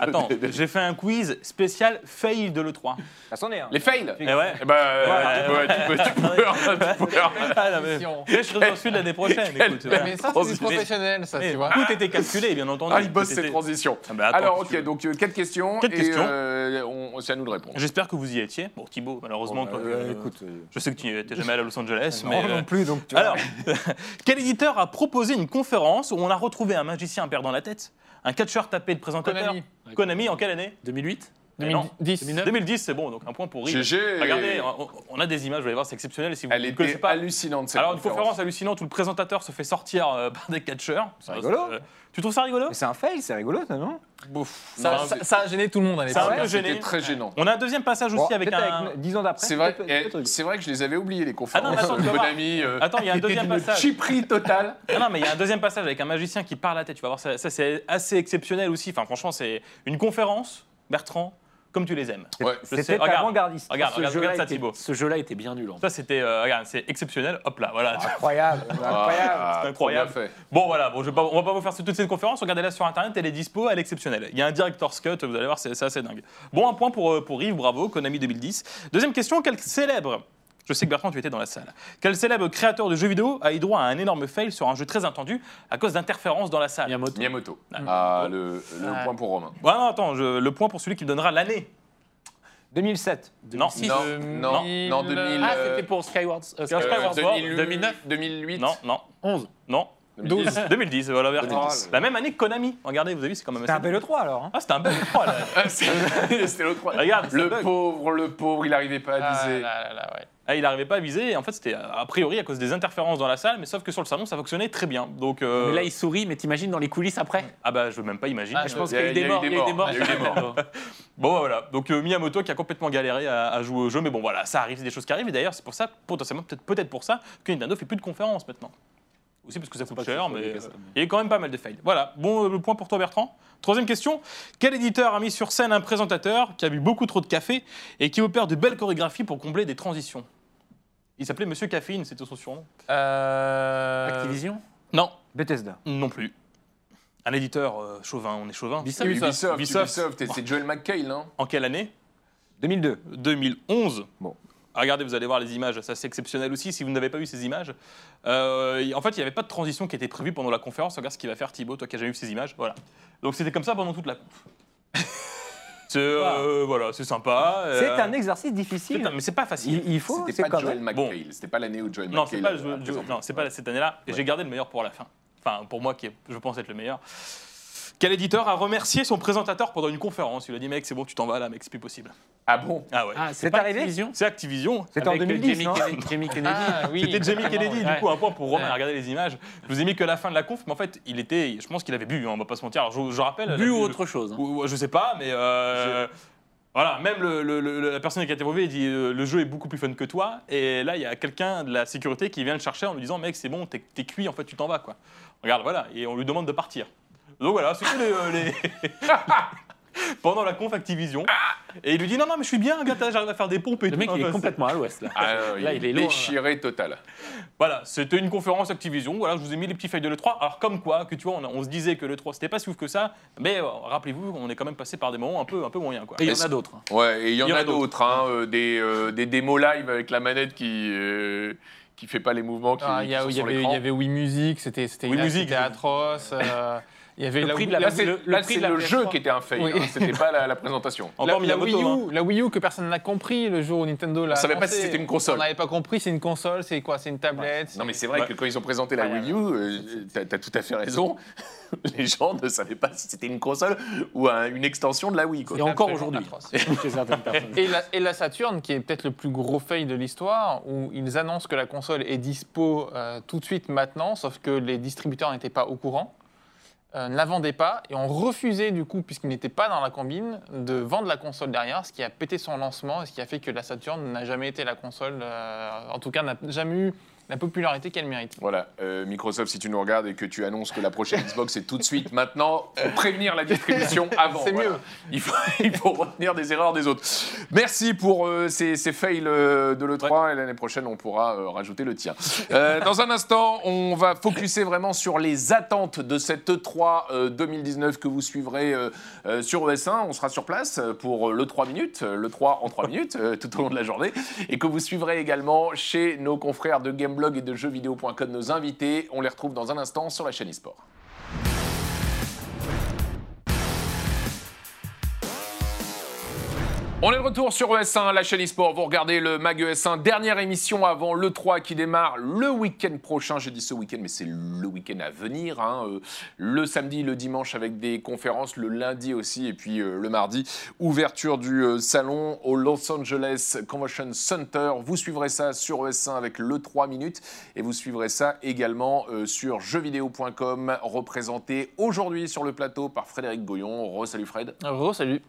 Attends, de- de- j'ai fait un quiz spécial fail de l'E3. Ça s'en est. hein. Les fails Eh ouais. Eh ben, euh, Ouais, tu, peux, tu, peux, tu, peux, tu peux- Ah, non, mais- je serai de l'année prochaine. Écoute, voilà. Mais ça, c'est du Transition. professionnel, ça, Mais tu vois. Tout était calculé, bien entendu. Ah, il bosse Tout ses était- transitions. Ah bah, attends, Alors, qu'est-ce que tu ok, donc euh, quatre questions. Quatre et, questions. euh, on- c'est à nous de répondre. J'espère que vous y étiez. Bon, Thibaut, malheureusement, toi, Euh, écoute. euh, je sais que tu n'étais jamais allé à Los Angeles. non, mais, euh, non plus, donc tu vois. Alors, quel éditeur a proposé une conférence où on a retrouvé un magicien perdant la tête, un catcheur tapé de présentateur. Konami. Konami, en quelle année? 2008 Eh non. 2010. 2010, c'est bon, donc un point pour Rick. GG. Regardez, on, on a des images, vous allez voir, c'est exceptionnel. Si vous Elle ne connaissez était pas. hallucinante, cette Alors, une conférence hallucinante où le présentateur se fait sortir euh, par des catcheurs. C'est rigolo. Euh, tu trouves ça rigolo? Mais c'est un fail, c'est rigolo, ça, non? Ça, Non, ça- ça a gêné tout le monde à un l'époque. peu C'était gêné. très gênant. On a un deuxième passage aussi Bon, avec peut-être un. avec- Dix ans d'après. C'est vrai, peut-être- eh, peut-être rigolo. c'est vrai que je les avais oubliés, les conférences. Ah non, mais attends, tu vas voir. Konami, euh, Attends, il y a un était deuxième d'une passage. chiperie totale. Ah non, mais il y a un deuxième passage avec un magicien qui parle à la tête. Tu vas voir, ça, ça, c'est assez exceptionnel aussi. Enfin, franchement, c'est une conférence, Bertrand, comme tu les aimes. Ouais. C'était regarde. avant-gardiste. Regarde, Ce regarde, jeu-là regarde ça, était- Thibaut. Ce jeu-là était bien nul. en fait. Ça, c'était, euh, regarde, c'est exceptionnel. Hop là, voilà. Incroyable, incroyable. Ah, C'est incroyable. fait. Bon, voilà, bon, je vais pas, on va pas vous faire toute cette conférence. Regardez-la sur internet, elle est dispo, elle est exceptionnelle. Il y a un director's cut, vous allez voir, c'est c'est assez dingue. Bon, un point pour, euh, pour Yves, bravo, Konami 2010. Deuxième question, quel célèbre. Je sais que Bertrand, tu étais dans la salle. Quel célèbre créateur de jeux vidéo a eu droit à un énorme fail sur un jeu très attendu à cause d'interférences dans la salle Miyamoto. Miyamoto. Ah. Ah, le, le Ah. point pour Romain. Bon, non, attends, je- le point pour celui qui me donnera l'année. 2007. Non, Non, non, non, 2000. Ah, euh, c'était pour Skyward, euh, euh, Skyward Sword, 2008, 2009 2008. non, non, 11. non. 12. 2010, voilà, Bertrand. 2010. La même année que Konami. Regardez, vous avez vu, c'est quand même C'était un assez- bel 3 alors. hein. Ah, c'était un bel 3 là. Ah, c'est- C'était l'autre point. Regarde, c'est Le bug. pauvre, le pauvre, il n'arrivait pas à Ah viser. là là là, ouais. Ah, il n'arrivait pas à viser, et en fait, c'était a priori à cause des interférences dans la salle, mais sauf que sur le salon, ça fonctionnait très bien. Donc, euh, Mais là, il sourit, mais t'imagines dans les coulisses après ah bah, je veux même pas imaginer. Je pense y qu'il y morts. des Il y a eu des morts. morts. Il y a eu des morts. Bon, voilà. Donc, euh, Miyamoto qui a complètement galéré à, à jouer au jeu, mais bon, voilà, ça arrive, c'est des choses qui arrivent, et d'ailleurs, c'est pour ça, potentiellement, peut-être peut pour ça, que Nintendo fait plus de conférences maintenant. Aussi parce que ça coûte pas cher, mais euh, il y a quand même pas mal de fails. Voilà, bon, euh, le point pour toi, Bertrand. Troisième question. Quel éditeur a mis sur scène un présentateur qui a bu beaucoup trop de café et qui opère de belles chorégraphies pour combler des transitions? Il s'appelait Monsieur Caféine, c'était son surnom. Euh, Activision Non, Bethesda. non plus. Un éditeur euh, chauvin, on est chauvin. Ubisoft. Ubisoft, Ubisoft. Ubisoft, et c'est Joel McHale, non En quelle année? 2002. 2011. Bon. Ah, Regardez, vous allez voir les images, ça c'est exceptionnel aussi. Si vous n'avez pas vu ces images, Euh, en fait, il n'y avait pas de transition qui était prévue pendant la conférence. Regarde ce qu'il va faire Thibaut, toi qui as jamais vu ces images. Voilà. Donc c'était comme ça pendant toute la conf. C'est euh, voilà, c'est sympa. C'est euh, un exercice c'est difficile. un- mais c'est pas facile. Il, il faut, C'était c'est pas Joel même. McHale, c'était pas l'année où Joel Non, McHale. c'est pas, je- présenté. non, c'est pas cette année-là. Et j'ai gardé le meilleur pour la fin. Enfin, pour moi, qui est, je pense être le meilleur. Quel éditeur a remercié son présentateur pendant une conférence? Il a dit, mec, c'est bon, tu t'en vas là, mec, c'est plus possible. Ah bon? Ah ouais. Ah, C'est pas arrivé Activision? C'est Activision. C'était en Avec, euh, 2010, Jamie non Kennedy- Jamie Kennedy. Ah oui. C'était Jamie Kennedy, du Ouais. coup, un point pour Romain. Ouais. Regardez les images. Je vous ai mis que la fin de la conf, mais en fait, il était. Je pense qu'il avait bu, hein, on va pas se mentir. Alors, je, je rappelle. Bu ou autre chose. hein. ou- Je sais pas, mais. euh, Voilà, même le- le- le- la personne qui a été interviewée dit euh, le jeu est beaucoup plus fun que toi. Et là, il y a quelqu'un de la sécurité qui vient le chercher en lui disant mec, c'est bon, t'es cuit, en fait, tu t'en vas quoi. Regarde, voilà, et on lui demande de partir. Donc voilà, c'était les, euh, les- pendant la conf Activision. Et il lui dit non non mais je suis bien, gars, j'arrive à faire des pompes et Le tout. mec, il est complètement à l'ouest là. Ah, non, Là, il est loin, déchiré total. Voilà, c'était une conférence Activision. Voilà, je vous ai mis les petits feuilles de l'E3. Alors, comme quoi, que tu vois, on, se disait que l'E3 c'était pas si ouf que ça, mais euh, rappelez-vous, on est quand même passé par des moments un peu, un peu moyens, quoi. Et il y en a d'autres. hein. Ouais, et il y en Il y en a a d'autres. hein, euh, des, euh, des démos live avec la manette qui euh, qui fait pas les mouvements qui, Ah, Il qui y, a- sont il y il y avait Wii Music, c'était c'était Wii là, Music, c'était je- atroce. euh, il y avait Le la, prix de la- Là, c'est le- le prix c'est de la le jeu PS3. qui était un fail, Oui. hein, c'était pas la, la présentation. Encore la, Miyamoto, Wii hein. U, la Wii U que personne n'a compris le jour où Nintendo l'a On savait pas si c'était une console. On n'avait pas compris, c'est une console, c'est quoi C'est une tablette Non mais c'est vrai Ouais. que quand ils ont présenté la Wii U, euh, t'as as tout à fait raison, les gens ne savaient pas si c'était une console ou un- une extension de la Wii. Quoi. Et encore aujourd'hui. Et la, et la Saturn, qui est peut-être le plus gros fail de l'histoire, où ils annoncent que la console est dispo euh, tout de suite maintenant, sauf que les distributeurs n'étaient pas au courant, euh, ne la vendaient pas, et ont refusé, du coup, puisqu'ils n'étaient pas dans la combine, de vendre la console derrière, ce qui a pété son lancement, et ce qui a fait que la Saturn n'a jamais été la console, euh, en tout cas n'a jamais eu la popularité qu'elle mérite. Voilà, euh, Microsoft, si tu nous regardes et que tu annonces que la prochaine Xbox est tout de suite maintenant, faut prévenir la distribution avant. C'est voilà. mieux. Il faut, il faut retenir des erreurs des autres. Merci pour euh, ces, ces fails euh, de l'E3 et l'année prochaine, on pourra rajouter le tien. Dans un instant, on va focuser vraiment sur les attentes de cette E3 euh, 2019 que vous suivrez sur ES1. On sera sur place pour le 3 minutes, le 3 en 3 minutes tout au long de la journée et que vous suivrez également chez nos confrères de Gameblog et de jeuxvideo.com, nos invités. On les retrouve dans un instant sur la chaîne eSport. On est de retour sur ES1, la chaîne eSport. Vous regardez le Mag ES1, dernière émission avant le 3 qui démarre le week-end prochain. J'ai dit ce week-end, mais c'est le week-end à venir. hein. Euh, Le samedi, le dimanche avec des conférences, le lundi aussi, et puis euh, le mardi, ouverture du euh, salon au Los Angeles Convention Center. Vous suivrez ça sur ES1 avec le 3 minutes, et vous suivrez ça également sur jeuxvideo.com, représenté aujourd'hui sur le plateau par Frédéric Goyon. Re-salut Fred Re, salut.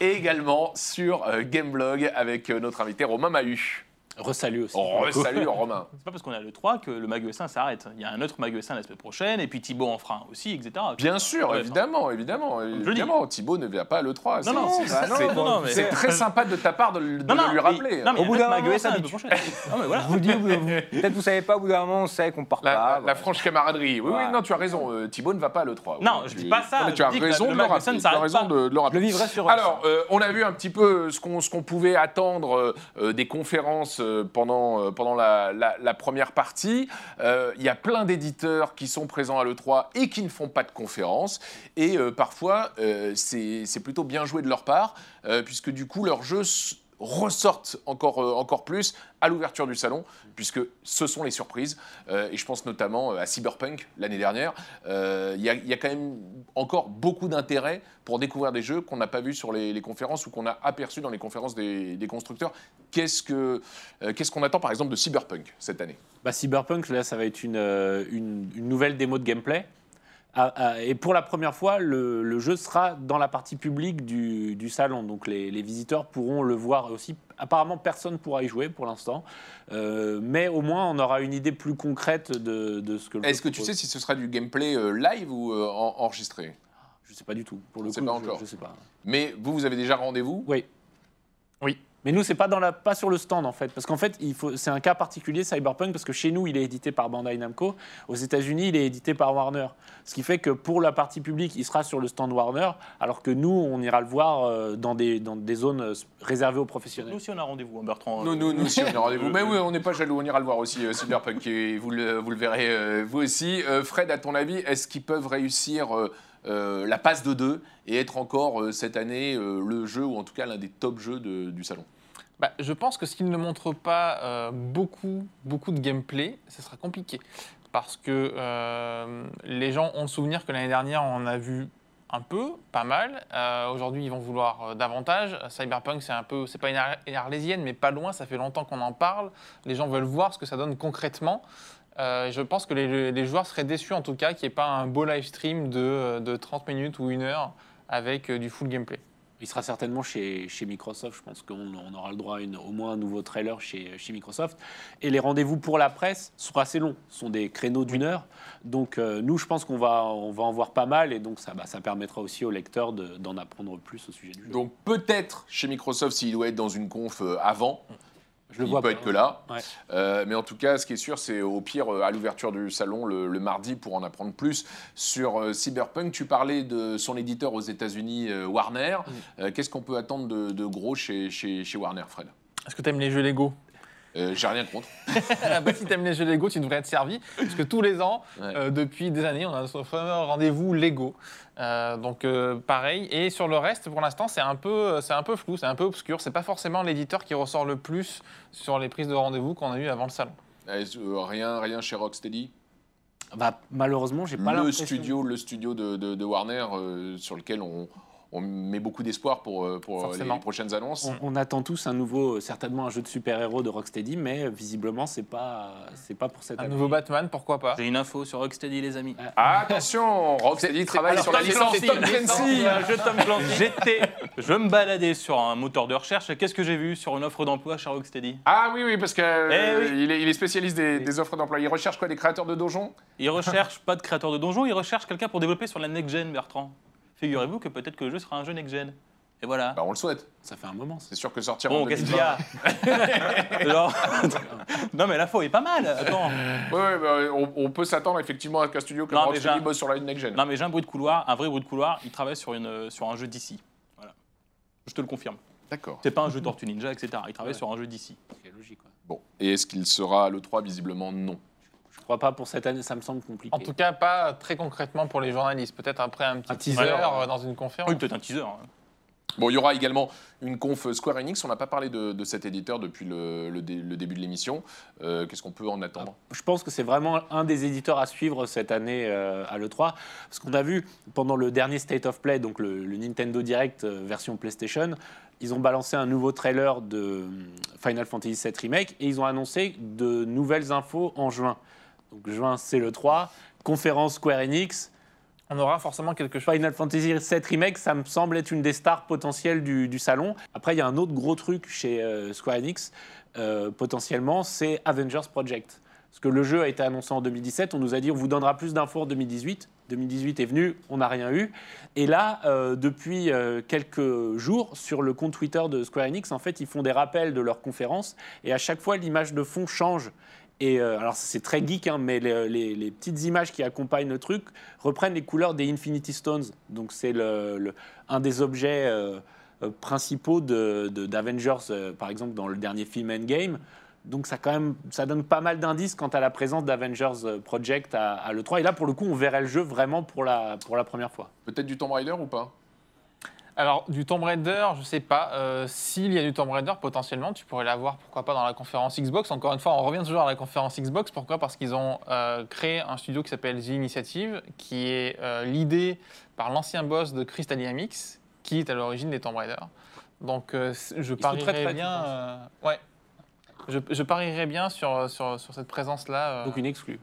et également sur euh, Gameblog avec euh, notre invité Romain Mahut. Resalut aussi. Oh, salut Romain. C'est pas parce qu'on a le 3 que le Mag ES1 s'arrête. Il y a un autre Mag ES1 la semaine prochaine, et puis Thibaut en fera un aussi, etc. Bien sûr, évidemment, évidemment, dis. évidemment. Thibaut ne vient pas à l'E3. Non, non, c'est- non, c'est- non, non, très sympa de ta part de, le- de Non, non, le lui rappeler. Non, mais Au bout d'un moment, Mag ça ES1 la habitue. semaine prochaine. Non, mais voilà. Vous peut-être vous savez pas, au bout d'un moment, on sait qu'on part La, pas. la voilà. franche camaraderie. Oui, oui, non, tu as raison. euh, Thibaut ne va pas à l'E3. Non, Oui, je dis pas ça, non, tu as raison le de le Mag ES1 rappeler. Tu as s'arrête raison de, le Je rappeler. le vivrai sur Alors, euh, on a vu un petit peu ce qu'on ce qu'on pouvait attendre euh, des conférences pendant, euh, pendant la, première partie. Euh, Il y a plein d'éditeurs qui sont présents à l'E3 et qui ne font pas de conférences. Et euh, parfois, euh, c'est plutôt bien joué de leur part, euh, puisque du coup, leurs jeux ressortent encore, euh, encore plus à l'ouverture du salon, puisque ce sont les surprises. Euh, et je pense notamment euh, à Cyberpunk l'année dernière. Il y, y a quand même encore beaucoup d'intérêt pour découvrir des jeux qu'on n'a pas vus sur les, conférences ou qu'on a aperçus dans les conférences des, des constructeurs. Qu'est-ce que- euh, qu'est-ce qu'on attend par exemple de Cyberpunk cette année? Bah, Cyberpunk, là, ça va être une, une nouvelle démo de gameplay. Ah, ah, et pour la première fois, le, le jeu sera dans la partie publique du, du salon. Donc les, les visiteurs pourront le voir aussi. Apparemment, personne ne pourra y jouer pour l'instant. Euh, mais au moins, on aura une idée plus concrète de, de ce que le Est-ce que tu sais si ce sera du gameplay euh, live ou euh, en- enregistré? Je sais pas du tout. Pour le coup, pas je-. Je sais pas. Mais vous, vous avez déjà rendez-vous? Oui. Mais nous, c'est pas dans la, pas sur le stand en fait, parce qu'en fait, il faut, c'est un cas particulier Cyberpunk parce que chez nous, il est édité par Bandai Namco. Aux États-Unis, il est édité par Warner. Ce qui fait que pour la partie publique, il sera sur le stand Warner, alors que nous, on ira le voir euh, dans des, dans des zones euh, réservées aux Nous professionnels. aussi, on a rendez-vous, hein, Bertrand. Nous, nous, nous aussi, on a rendez-vous. Mais oui, on n'est pas jaloux, on ira le voir aussi, euh, Cyberpunk, et vous le, vous le verrez euh, vous aussi. Euh, Fred, à ton avis, est-ce qu'ils peuvent réussir euh, la passe de deux et être encore euh, cette année euh, le jeu, ou en tout cas l'un des top jeux du salon Bah, je pense que s'ils ne montrent pas beaucoup, beaucoup de gameplay, ce sera compliqué. Parce que les gens ont le souvenir que l'année dernière, on a vu un peu, pas mal. Aujourd'hui, ils vont vouloir davantage. Cyberpunk, c'est un peu, c'est pas une arlésienne, mais pas loin. Ça fait longtemps qu'on en parle. Les gens veulent voir ce que ça donne concrètement. Euh, je pense que les, les joueurs seraient déçus, en tout cas, qu'il n'y ait pas un beau live stream de, de 30 minutes ou une heure avec euh, du full gameplay. Il sera certainement chez, chez Microsoft. Je pense qu'on on aura le droit à une- au moins un nouveau trailer chez, chez Microsoft. Et les rendez-vous pour la presse sont assez longs. Ce sont des créneaux d'une heure. Donc euh, nous, je pense qu'on va, on va en voir pas mal. Et donc ça, bah, ça permettra aussi aux lecteurs de- d'en apprendre plus au sujet du jeu. Donc peut-être chez Microsoft, s'il doit être dans une conf euh, avant, je le il vois peut pas. être que là. Ouais. Euh, mais en tout cas, ce qui est sûr, c'est au pire, euh, à l'ouverture du salon le, le mardi, pour en apprendre plus sur euh, Cyberpunk. Tu parlais de son éditeur aux États-Unis, euh, Warner. Euh, Qu'est-ce qu'on peut attendre de, de gros chez, chez, chez Warner, Fred? Est-ce que tu aimes les jeux Lego? Euh, J'ai rien contre. Ah bah, si t'aimes les jeux Lego, tu devrais être servi. Parce que tous les ans, Ouais. euh, depuis des années, on a ce fameux rendez-vous Lego. Euh, donc euh, pareil. Et sur le reste, pour l'instant, c'est un, peu, c'est un peu flou, c'est un peu obscur. C'est pas forcément l'éditeur qui ressort le plus sur les prises de rendez-vous qu'on a eues avant le salon. Euh, rien, rien chez Rocksteady? Bah, malheureusement, j'ai pas le l'impression. studio, le studio de, de- de Warner euh, sur lequel on, on met beaucoup d'espoir pour, euh, pour euh, les, prochaines annonces. On, on attend tous un nouveau, euh, certainement un jeu de super-héros de Rocksteady, mais visiblement, c'est pas, c'est pas pour cette Un année. nouveau Batman, pourquoi pas J'ai une info sur Rocksteady, les amis. Ah, attention, Rocksteady travaille sur la licence Tom Clancy. J'étais, je me baladais sur un moteur de recherche. et Qu'est-ce que j'ai vu sur une offre d'emploi chez Rocksteady? Ah oui, oui, parce qu'il Eh oui. il est, il est spécialiste des, des offres d'emploi. Il recherche quoi Des créateurs de donjons? Ils recherchent pas de créateur de donjons, ils recherchent quelqu'un pour développer sur la next-gen, Bertrand. Figurez-vous que peut-être que le jeu sera un jeu next-gen. Et voilà. bah, On le souhaite. Ça fait un moment. C'est sûr que sortir Bon, en qu'est-ce 2020... qu'il y a Genre- Non, mais la faux est pas mal. Attends. Ouais, ouais, bah, on, on peut s'attendre effectivement à qu'un studio comme Non, mais Rocksteady j'ai un- bosse sur la next gen. Non, mais j'ai un bruit de couloir, un vrai bruit de couloir. Il travaille sur, une, sur un jeu d'ici. Voilà. Je te le confirme. D'accord. C'est pas un jeu Tortue Ninja, etc. Il travaille Ouais. sur un jeu d'ici. C'est logique. ouais. Bon. Et est-ce qu'il sera à l'E3 Visiblement non. Crois pas pour cette année, ça me semble compliqué. En tout cas, pas très concrètement pour les journalistes. Peut-être après un petit Un teaser teaser, euh, dans une conférence. Oui, peut-être un teaser. hein. Bon, il y aura également une conf Square Enix. On n'a pas parlé de, de cet éditeur depuis le, le dé- le début de l'émission. Euh, Qu'est-ce qu'on peut en attendre? Je pense que c'est vraiment un des éditeurs à suivre cette année euh, à l'E3. Parce qu'on a vu pendant le dernier State of Play, donc le, le Nintendo Direct euh, version PlayStation, ils ont balancé un nouveau trailer de Final Fantasy VII Remake et ils ont annoncé de nouvelles infos en juin. Donc juin, c'est le 3. Conférence Square Enix. On aura forcément quelque chose. Final Fantasy VII Remake, ça me semble être une des stars potentielles du, salon. Après, il y a un autre gros truc chez euh, Square Enix, euh, potentiellement, c'est Avengers Project. Parce que le jeu a été annoncé en 2017, on nous a dit on vous donnera plus d'infos en 2018. 2018 est venu, on n'a rien eu. Et là, euh, depuis quelques jours, sur le compte Twitter de Square Enix, en fait, ils font des rappels de leurs conférences et à chaque fois, l'image de fond change. Euh, alors, c'est très geek, hein, mais les, les- petites images qui accompagnent le truc reprennent les couleurs des Infinity Stones. Donc, c'est un des objets euh, euh, principaux de- de- d'Avengers, euh, par exemple, dans le dernier film Endgame. Donc, ça, quand même, ça donne pas mal d'indices quant à la présence d'Avengers euh, Project à, à l'E3. Et là, pour le coup, on verrait le jeu vraiment pour la, pour la première fois. Peut-être du Tomb Raider ou pas? Alors, du Tomb Raider, je sais pas. Euh, S'il y a du Tomb Raider, potentiellement, tu pourrais l'avoir, pourquoi pas, dans la conférence Xbox. Encore une fois, on revient toujours à la conférence Xbox. Pourquoi? Parce qu'ils ont euh, créé un studio qui s'appelle The Initiative, qui est euh, l'idée par l'ancien boss de Crystal Dynamics, qui est à l'origine des Tomb Raider. Donc, je parierais bien. penses ouais. Je, je parierais bien sur, sur, sur cette présence-là. Donc une exclue.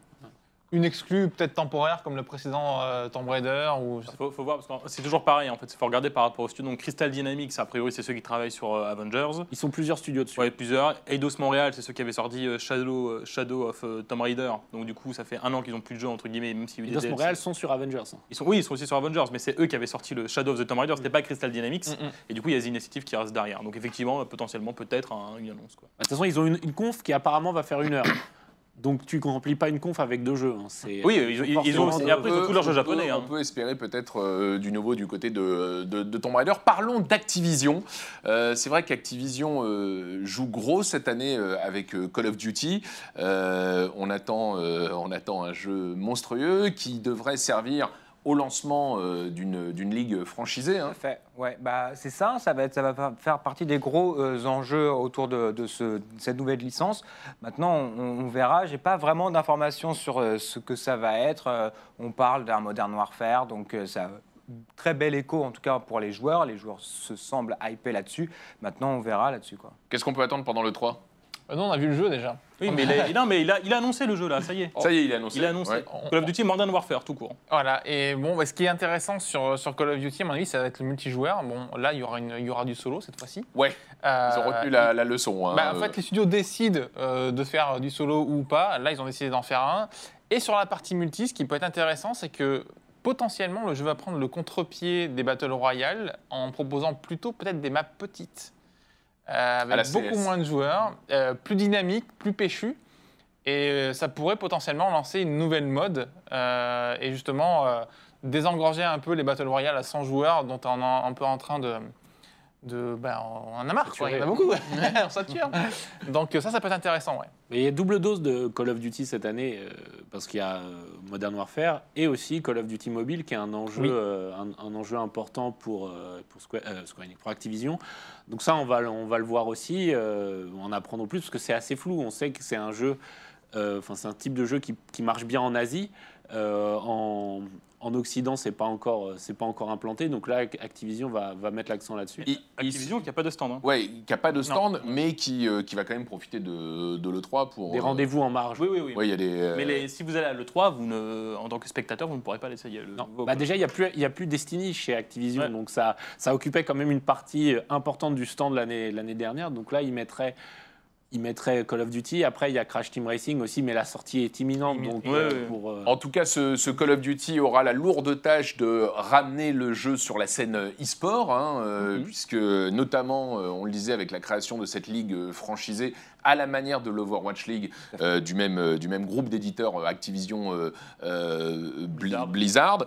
Une exclue peut-être temporaire comme le précédent euh, Tomb Raider ou Il faut, faut voir, parce que c'est toujours pareil, en fait, il faut regarder par rapport au studio. Donc Crystal Dynamics, a priori, c'est ceux qui travaillent sur euh, Avengers. Ils sont plusieurs studios dessus. Ouais, plusieurs. Eidos Montréal, c'est ceux qui avaient sorti euh, Shadow, euh, Shadow of euh, Tomb Raider. Donc du coup, ça fait un an qu'ils ont plus de jeu, entre guillemets, même s'il y a eu Et des Dos DLC. Montréal sont sur Avengers. hein. Ils sont, oui, ils sont aussi sur Avengers, mais c'est eux qui avaient sorti le Shadow of the Tomb Raider, c'était pas Crystal Dynamics. Mm, mm. Et du coup, il y a The Initiative qui reste derrière. Donc effectivement, potentiellement, peut-être un- une annonce. Quoi. Bah, De toute façon, ils ont une, une conf qui apparemment va faire une heure. Donc tu ne remplis pas une conf avec deux jeux. hein. C'est- Oui, ils, ils- ils ont Et après, ils ont tous leurs jeux on peut- japonais. On hein. peut espérer peut-être euh, du nouveau du côté de, de, de Tomb Raider. Parlons d'Activision. Euh, c'est vrai qu'Activision euh, joue gros cette année euh, avec euh, Call of Duty. Euh, on, attend, euh, on attend un jeu monstrueux qui devrait servir au lancement euh, d'une ligue franchisée. hein. Fait, ouais, bah c'est ça, ça va, être, ça va fa- faire partie des gros euh, enjeux autour de, de ce- de cette nouvelle licence. Maintenant, on, on verra. J'ai pas vraiment d'informations sur euh, ce que ça va être. Euh, on parle d'un Modern Warfare, donc ça. Très bel écho en tout cas pour les joueurs. Les joueurs se semblent hypés là-dessus. Maintenant, on verra là-dessus. Qu'est-ce qu'on peut attendre pendant le 3 Euh, Non, on a vu le jeu déjà. Oui, mais, il a, non, mais il, a, il a annoncé le jeu là, ça y est. Ça y est, il a annoncé. Il a annoncé. Ouais. Call of Duty Modern Warfare, tout court. Voilà, et bon, bah, ce qui est intéressant sur, sur Call of Duty, à mon avis, ça va être le multijoueur. Bon, là, il y aura, une, il y aura du solo cette fois-ci. Ouais, Euh, ils ont retenu la, la leçon. hein. bah, en fait, les studios décident euh, de faire du solo ou pas. Là, ils ont décidé d'en faire un. Et sur la partie multi, ce qui peut être intéressant, c'est que potentiellement, le jeu va prendre le contre-pied des Battle Royale en proposant plutôt peut-être des maps petites. Euh, avec beaucoup CS. moins de joueurs, euh, plus dynamiques, plus péchus. Et euh, ça pourrait potentiellement lancer une nouvelle mode et justement désengorger un peu les Battle Royale à 100 joueurs dont on est un peu en train de. De ben, on en a marre, quoi. il y en a beaucoup, on sature. Donc ça, ça peut être intéressant, ouais. Il y a double dose de Call of Duty cette année, euh, parce qu'il y a euh, Modern Warfare et aussi Call of Duty Mobile, qui est un enjeu, Oui. euh, un, un enjeu important pour, euh, pour, Square, euh, Square Enix, pour Activision. Donc ça, on va, le- on va le voir aussi, euh, en apprendre plus, parce que c'est assez flou. On sait que c'est un jeu, euh, enfin c'est un type de jeu qui, qui marche bien en Asie. Euh, en, en Occident, c'est pas encore, c'est pas encore implanté. Donc là, Activision va, va mettre l'accent là-dessus. Activision qui a pas de stand. hein. Ouais, qui n'a pas de stand, mais qui, euh, qui va quand même profiter de, de l'E3 pour. Des euh, rendez-vous en marge. Oui, oui, oui. Ouais, il y a des. euh, Mais les- si vous allez à l'E3, vous ne, en tant que spectateur, vous ne pourrez pas l'essayer. le Non. Bah déjà, il n'y a, plus- il y a plus Destiny chez Activision, Ouais. donc ça, ça occupait quand même une partie euh, importante du stand l'année l'année dernière. Donc là, ils mettraient, ils mettraient Call of Duty. Après, il y a Crash Team Racing aussi, mais la sortie est imminente. Donc, Ouais, euh, ouais. pour, euh, En tout cas, ce, ce Call of Duty aura la lourde tâche de ramener le jeu sur la scène e-sport, hein, euh, Mhm. puisque notamment, on le disait avec la création de cette ligue franchisée à la manière de l'Overwatch League euh, du, même, euh, du même groupe d'éditeurs euh, Activision euh, Bli- Blizzard. Blizzard.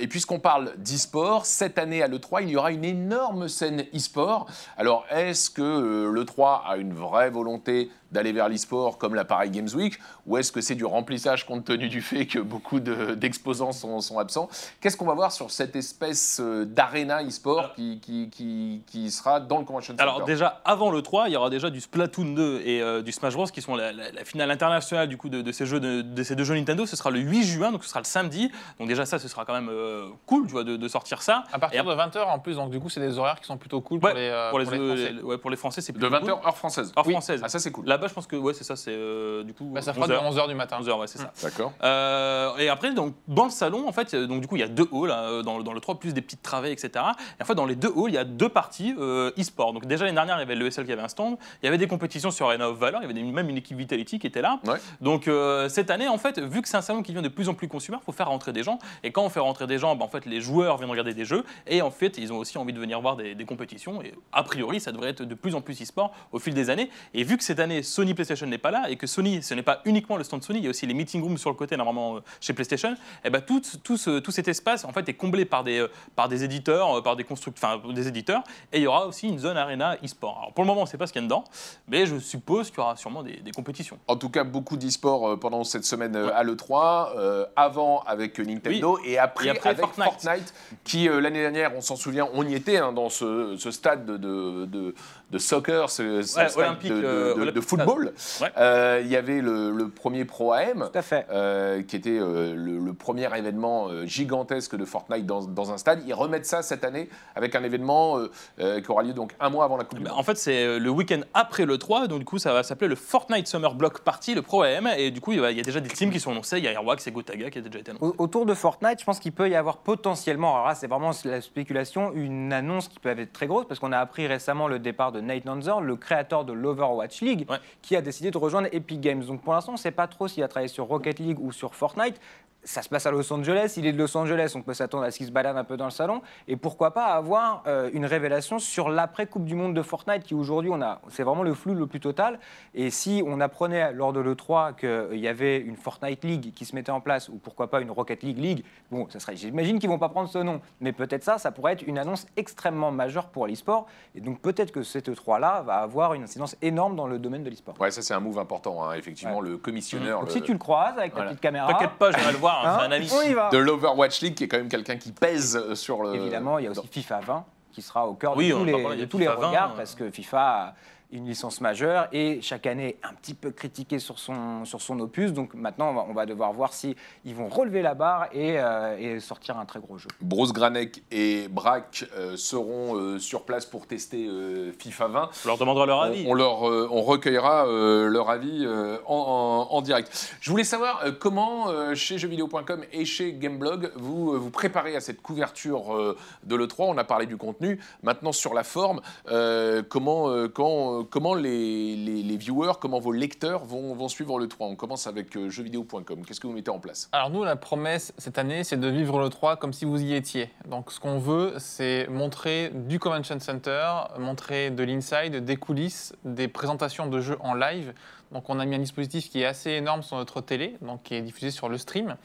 Et puisqu'on parle d'e-sport, cette année à l'E3, il y aura une énorme scène e-sport. Alors, est-ce que euh, l'E3 a une vraie volonté d'aller vers l'e-sport comme la Paris Games Week ou est-ce que c'est du remplissage compte tenu du fait que beaucoup de- d'exposants sont, sont absents? Qu'est-ce qu'on va voir sur cette espèce d'aréna e-sport qui, qui, qui, qui sera dans le Convention Center? Alors déjà, avant le 3, il y aura déjà du Splatoon 2 et euh, du Smash Bros qui sont la, la- la finale internationale du coup de, de ces jeux de, de ces deux jeux Nintendo. Ce sera le 8 juin, donc ce sera le samedi. Donc déjà ça, ce sera quand même euh, cool, tu vois, de, de sortir ça. À partir Et de 20h en plus, donc du coup, c'est des horaires qui sont plutôt cool pour les, euh, pour les, pour les Français. euh, ouais, pour les Français, c'est De plutôt 20h, cool. heure française. Heure Oui. française. Ah, ça c'est cool. Là-bas, je pense que ouais, c'est ça, c'est euh, du coup. Bah, ça fera 11 de heures. 11h du matin. 11 heures, ouais, c'est ça. D'accord. Euh, et après, donc, dans le salon, en fait, donc, du coup, il y a deux halls, hein, dans, le- dans le 3, plus des petites travées, etc. Et en fait, dans les deux halls, il y a deux parties euh, e-sport. Donc, déjà, l'année dernière, il y avait l'ESL qui avait un stand. Il y avait des compétitions sur Arena of Valor. Il y avait même une équipe Vitality qui était là. Ouais. Donc, euh, cette année, en fait, vu que c'est un salon qui devient de plus en plus consumer, il faut faire rentrer des gens. Et quand on fait rentrer des gens, bah, en fait, les joueurs viennent regarder des jeux. Et en fait, ils ont aussi envie de venir voir des, des compétitions. Et a priori, ça devrait être de plus en plus e-sport au fil des années. Et vu que cette année, Sony PlayStation n'est pas là et que Sony, ce n'est pas uniquement le stand Sony, il y a aussi les meeting rooms sur le côté, normalement, euh, chez PlayStation, et ben tout, tout, ce- tout cet espace, en fait, est comblé par des, euh, par des éditeurs, par des constructeurs, enfin, des éditeurs. Et il y aura aussi une zone arena e-sport. Alors, pour le moment, on ne sait pas ce qu'il y a dedans, mais je suis suppose qu'il y aura sûrement des, des compétitions. En tout cas, beaucoup d'e-sport euh, pendant cette semaine euh, à l'E3, euh, avant avec Nintendo et après, Et après avec Fortnite, Fortnite. qui euh, l'année dernière, on s'en souvient, on y était hein, dans ce, ce stade de, de, de- de soccer, ce, ce Ouais, stade olympique, de, de- de- de olympique. football. Ouais. Euh, Il y avait le, le premier Pro AM. Tout à fait. euh, qui était euh, le, le premier événement euh, gigantesque de Fortnite dans, dans un stade. Ils remettent ça cette année avec un événement euh, euh, qui aura lieu donc un mois avant la Coupe du Bah, Monde. en fait, c'est le week-end après le 3, donc du coup, ça va s'appeler le Fortnite Summer Block Party, le Pro AM. Et du coup, il y a déjà des teams qui sont annoncés. Il y a Airwax et Gotaga qui a déjà été annoncé. Au- Autour de Fortnite, je pense qu'il peut y avoir potentiellement, alors là c'est vraiment la spéculation, une annonce qui peut être très grosse parce qu'on a appris récemment le départ de Nate Nanzer, le créateur de l'Overwatch League, Ouais. qui a décidé de rejoindre Epic Games. Donc pour l'instant on ne sait pas trop s'il a travaillé sur Rocket League ou sur Fortnite. Ça se passe à Los Angeles, il est de Los Angeles, on peut s'attendre à ce qu'il se balade un peu dans le salon. Et pourquoi pas avoir euh, une révélation sur l'après-Coupe du Monde de Fortnite qui aujourd'hui, on a, c'est vraiment le flou le plus total. Et si on apprenait lors de l'E3 qu'il y avait une Fortnite League qui se mettait en place, ou pourquoi pas une Rocket League League, bon, ça serait, j'imagine qu'ils vont pas prendre ce nom, mais peut-être ça, ça pourrait être une annonce extrêmement majeure pour l'e-sport. Et donc peut-être que cette E3-là va avoir une incidence énorme dans le domaine de l'e-sport. Ouais, ça c'est un move important, hein, effectivement, le commissionneur Donc le- si tu le croises avec ta Voilà. petite caméra, T'inquiète pas, je vais le voir, hein, hein, un va. de l'Overwatch League, qui est quand même quelqu'un qui pèse euh, sur le. Évidemment, il y a aussi FIFA 20 qui sera au cœur Oui, de tous les, parler, il y a de tous les FIFA 20, regards euh. parce que FIFA une licence majeure et chaque année un petit peu critiqué sur son, sur son opus. Donc maintenant, on va, on va devoir voir si ils vont relever la barre et, euh, et sortir un très gros jeu. Bruce Granek et Brack euh, seront euh, sur place pour tester euh, FIFA 20. On leur demandera leur avis. On, on leur, euh, on recueillera euh, leur avis euh, en, en- en direct. Je voulais savoir euh, comment, euh, chez jeuxvideo.com et chez Gameblog, vous euh, vous préparez à cette couverture euh, de l'E3. On a parlé du contenu. Maintenant, sur la forme, euh, comment, euh, quand, euh, comment les, les- viewers, comment vos lecteurs vont, vont suivre l'E3 On commence avec euh, jeuxvideo.com. Qu'est-ce que vous mettez en place Alors nous, la promesse cette année, c'est de vivre le 3 comme si vous y étiez. Donc ce qu'on veut, c'est montrer du Convention Center, montrer de l'inside, des coulisses, des présentations de jeux en live. Donc on a mis un dispositif qui est assez énorme sur notre télé, donc qui est diffusé sur le stream.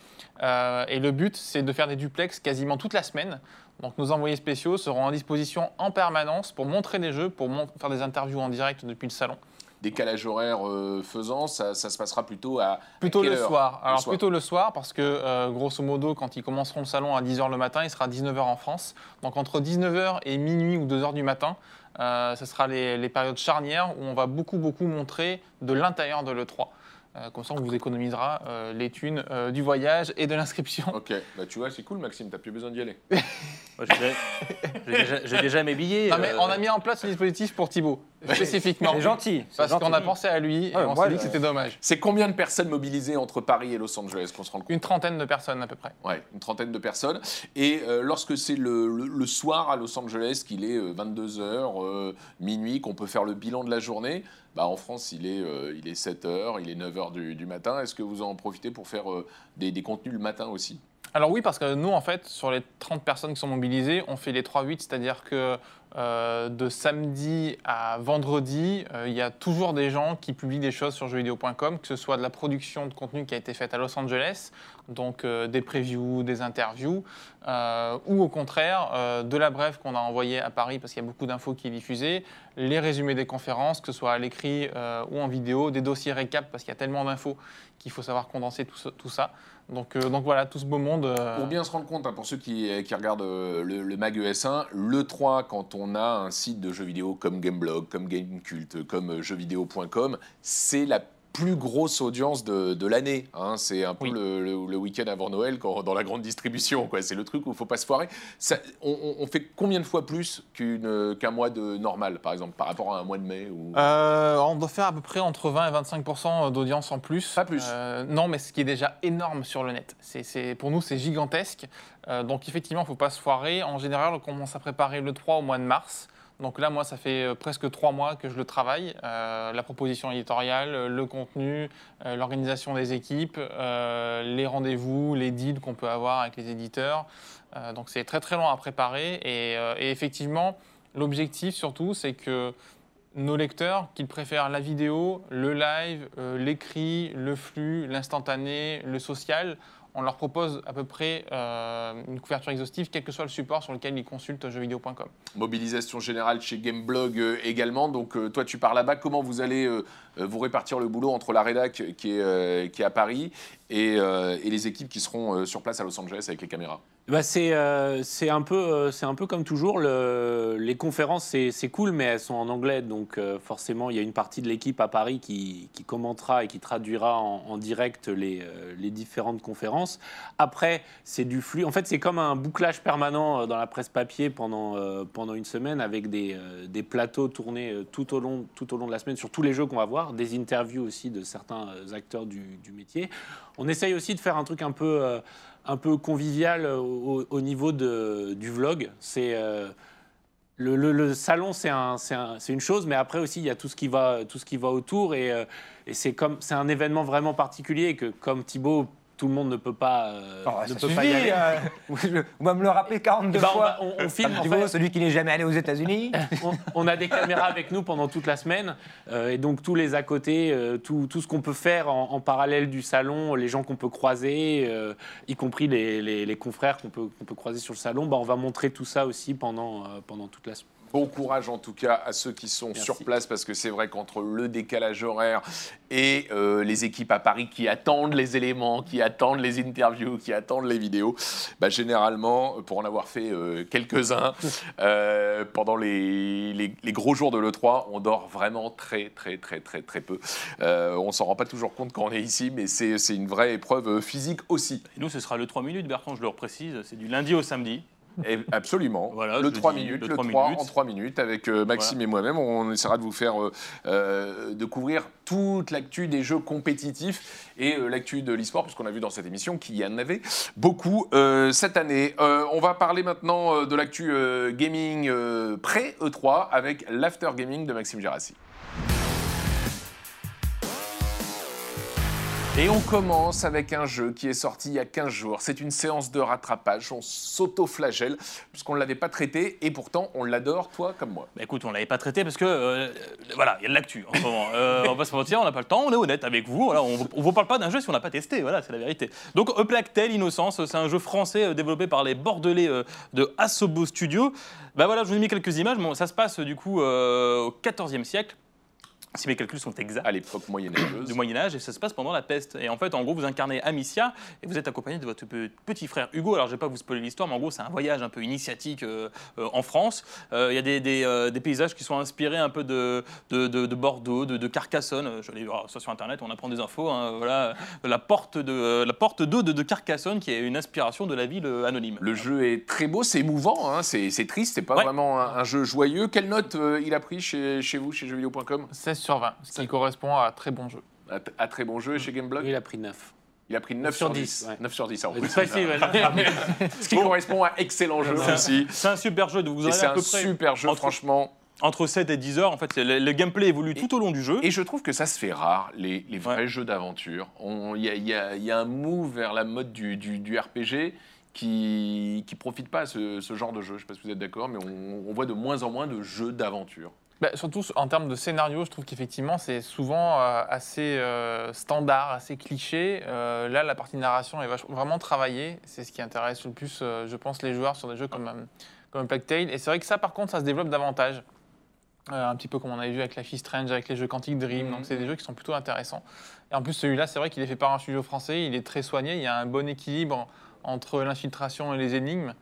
Euh, et le but, c'est de faire des duplex quasiment toute la semaine. Donc nos envoyés spéciaux seront en disposition en permanence pour montrer des jeux, pour faire des interviews en direct depuis le salon. Décalage horaire euh, faisant, ça, ça se passera plutôt à. à Plutôt quelle le heure soir. Alors soir. plutôt le soir parce que euh, grosso modo quand ils commenceront le salon à 10h le matin, il sera 19h en France. Donc entre 19h et minuit ou 2h du matin, ce sera les, les périodes charnières où on va beaucoup beaucoup montrer de l'intérieur de l'E3. Euh, comme ça on vous économisera euh, les thunes euh, du voyage et de l'inscription. Ok, bah tu vois, c'est cool, Maxime, t'as plus besoin d'y aller. Moi, J'ai déjà- j'ai déjà, j'ai déjà mes billets. Non mais euh, on a mis en place ce dispositif pour Thibaut, spécifiquement. C'est gentil. c'est Parce gentil. qu'on a pensé à lui et Ouais, on moi, s'est dit que je- c'était dommage. C'est combien de personnes mobilisées entre Paris et Los Angeles qu'on se rend compte? Une trentaine de personnes à peu près. Ouais, une trentaine de personnes. Et euh, lorsque c'est le, le- le soir à Los Angeles, qu'il est 22h, minuit, qu'on peut faire le bilan de la journée, bah en France, il est, euh, il est 7h, il est 9h du, du matin. Est-ce que vous en profitez pour faire euh, des, des contenus le matin aussi? Alors oui, parce que nous, en fait, sur les 30 personnes qui sont mobilisées, on fait les 3-8, c'est-à-dire que euh, de samedi à vendredi, euh, il y a toujours des gens qui publient des choses sur jeuxvideo.com, que ce soit de la production de contenu qui a été faite à Los Angeles, donc euh, des previews, des interviews, ou au contraire, de la brève qu'on a envoyée à Paris, parce qu'il y a beaucoup d'infos qui est diffusée, les résumés des conférences, que ce soit à l'écrit ou en vidéo, des dossiers récap, parce qu'il y a tellement d'infos qu'il faut savoir condenser tout, ça. Donc, euh, donc voilà, tout ce beau monde. euh, Pour bien se rendre compte, hein, pour ceux qui, qui regardent euh, le, le Mag ES1, le 3, quand on a un site de jeux vidéo comme Gameblog, comme Gamecult, comme euh, jeuxvideo.com, c'est la plus grosse audience de, de l'année. hein. C'est un peu Oui. le, le- le week-end avant Noël, quand, dans la grande distribution. C'est le truc où il ne faut pas se foirer. Ça- on, fait combien de fois plus qu'un mois de normal, par exemple, par rapport à un mois de mai ou... Euh, on doit faire à peu près entre 20 et 25 d'audience en plus. Pas plus. Euh, non, mais ce qui est déjà énorme sur le net. C'est- pour nous, c'est gigantesque. Euh, donc effectivement, il ne faut pas se foirer. En général, on commence à préparer le 3 au mois de mars. Donc là, moi, ça fait euh, presque trois mois que je le travaille. Euh, la proposition éditoriale, euh, le contenu, l'organisation des équipes, les rendez-vous, les deals qu'on peut avoir avec les éditeurs. Donc c'est très très long à préparer. Et, effectivement, l'objectif surtout, c'est que nos lecteurs, qu'ils préfèrent la vidéo, le live, l'écrit, le flux, l'instantané, le social, on leur propose à peu près euh, une couverture exhaustive, quel que soit le support sur lequel ils consultent jeuxvideo.com. Mobilisation générale chez Gameblog euh, également. Donc, euh, toi, tu pars là-bas. Comment vous allez vous répartir le boulot entre la rédac qui est, qui est à Paris et, et les équipes qui seront sur place à Los Angeles avec les caméras? Bah, c'est euh, c'est un, peu, euh, un peu comme toujours. Le- les conférences, c'est cool, mais elles sont en anglais. Donc, euh, forcément, il y a une partie de l'équipe à Paris qui, commentera et qui traduira en, direct les, euh, les différentes conférences. Après, c'est du flux. En fait, c'est comme un bouclage permanent dans la presse papier pendant, une semaine avec des, plateaux tournés tout au, long, de la semaine sur tous les jeux qu'on va voir, des interviews aussi de certains acteurs du métier. On essaye aussi de faire un truc un peu. Un peu convivial au, au niveau de, du vlog. C'est euh, le, salon, c'est un, une chose, mais après aussi il y a tout ce qui va, tout ce qui va autour et, euh, et c'est un événement vraiment particulier que comme Thibaut, tout le monde ne peut pas, euh, Oh, ne peut suffit, pas y aller. euh, on va me le rappeler 42 Eh ben, on, fois. va- on- on filme. en Thibaut, fait. celui qui n'est jamais allé aux États-Unis. on, on a des caméras avec nous pendant toute la semaine euh, et donc tous les à côté, euh, tout, tout ce qu'on peut faire en, en parallèle du salon, les gens qu'on peut croiser, euh, y compris les, les- les confrères qu'on peut, qu'on peut croiser sur le salon, bah, on va montrer tout ça aussi pendant, euh, pendant toute la semaine. Bon courage en tout cas à ceux qui sont Merci. sur place parce que c'est vrai qu'entre le décalage horaire et euh, les équipes à Paris qui attendent les éléments, qui attendent les interviews, qui attendent les vidéos, bah, généralement, pour en avoir fait euh, quelques-uns euh, pendant les, les- les gros jours de l'E3, on dort vraiment très très très très très peu. On s'en rend pas toujours compte quand on est ici, mais c'est c'est une vraie épreuve physique aussi. Et nous, ce sera le 3 minutes, Bertrand, je le reprécise. C'est du lundi au samedi. Et absolument. Voilà, le je 3 dis, minutes, le le 3 3, minutes. en 3 minutes avec euh, Maxime et moi-même. On essaiera de vous faire euh, euh, de couvrir toute l'actu des jeux compétitifs et euh, l'actu de l'e-sport, puisqu'on a vu dans cette émission qu'il y en avait beaucoup euh, cette année. On va parler maintenant de l'actu gaming euh, pré-E3 avec l'after gaming de Maxime Gérassi. Et on commence avec un jeu qui est sorti il y a 15 jours. C'est une séance de rattrapage. On s'auto-flagelle puisqu'on ne l'avait pas traité et pourtant on l'adore, toi comme moi. Bah écoute, on l'avait pas traité parce que euh, voilà, il y a de l'actu en ce moment. Euh, on va se mentir, on n'a pas le temps, on est honnête avec vous. On, on vous parle pas d'un jeu si on n'a pas testé, voilà, c'est la vérité. Donc A Plague Tale Innocence, c'est un jeu français euh, développé par les Bordelais euh, de Asobo Studio. Bah voilà, je vous ai mis quelques images. Bon, ça se passe du coup au 14e siècle. Si mes calculs sont exacts. À l'époque moyenâgeuse. du Moyen Âge et ça se passe pendant la peste. Et en fait, en gros, vous incarnez Amicia et vous êtes accompagné de votre pe- petit frère Hugo. Alors, je vais pas vous spoiler l'histoire, mais en gros, c'est un voyage un peu initiatique euh, euh, en France. Euh, Il y a des, des, euh, des paysages qui sont inspirés un peu de, de, de- de Bordeaux, de, de Carcassonne. Je l'ai vu alors, ça sur Internet, on apprend des infos. hein, voilà, la porte de euh, la porte d'eau de, de Carcassonne qui est une inspiration de la ville anonyme. Le jeu est très beau, c'est émouvant, hein, c'est c'est triste, c'est pas Ouais. vraiment un, un jeu joyeux. Quelle note euh, il a pris chez, chez vous, chez jeuxvideo.com 16 sur 20, ce qui correspond à très bon jeu. à, à très bon jeu et chez Gameblog Il a pris 9. Il a pris 9 sur 10. ouais. 9 sur 10, en C'est plus. facile, ouais. Ce qui correspond à excellent jeu C'est un- aussi. C'est un super jeu, vous en Et avez c'est à peu un près super jeu, entre- franchement. entre 7 et 10 heures. En fait, le, le gameplay évolue tout au long du jeu. Et je trouve que ça se fait rare, les, les vrais Ouais. jeux d'aventure. On- Il y y y a un move vers la mode du, du- du RPG qui ne profite pas à ce, ce genre de jeu. Je ne sais pas si vous êtes d'accord, mais on, on voit de moins en moins de jeux d'aventure. Bah, surtout en termes de scénario, je trouve qu'effectivement c'est souvent euh, assez euh, standard, assez cliché. Euh, là, la partie narration est vraiment travaillée. C'est ce qui intéresse le plus, euh, je pense, les joueurs sur des jeux comme, comme Plague Tale. Et c'est vrai que ça, par contre, ça se développe davantage. Euh, un petit peu comme on avait vu avec Life is Strange, avec les jeux Quantic Dream. Mhm. Donc c'est des jeux qui sont plutôt intéressants. Et en plus, celui-là, c'est vrai qu'il est fait par un studio français. Il est très soigné. Il y a un bon équilibre entre l'infiltration et les énigmes.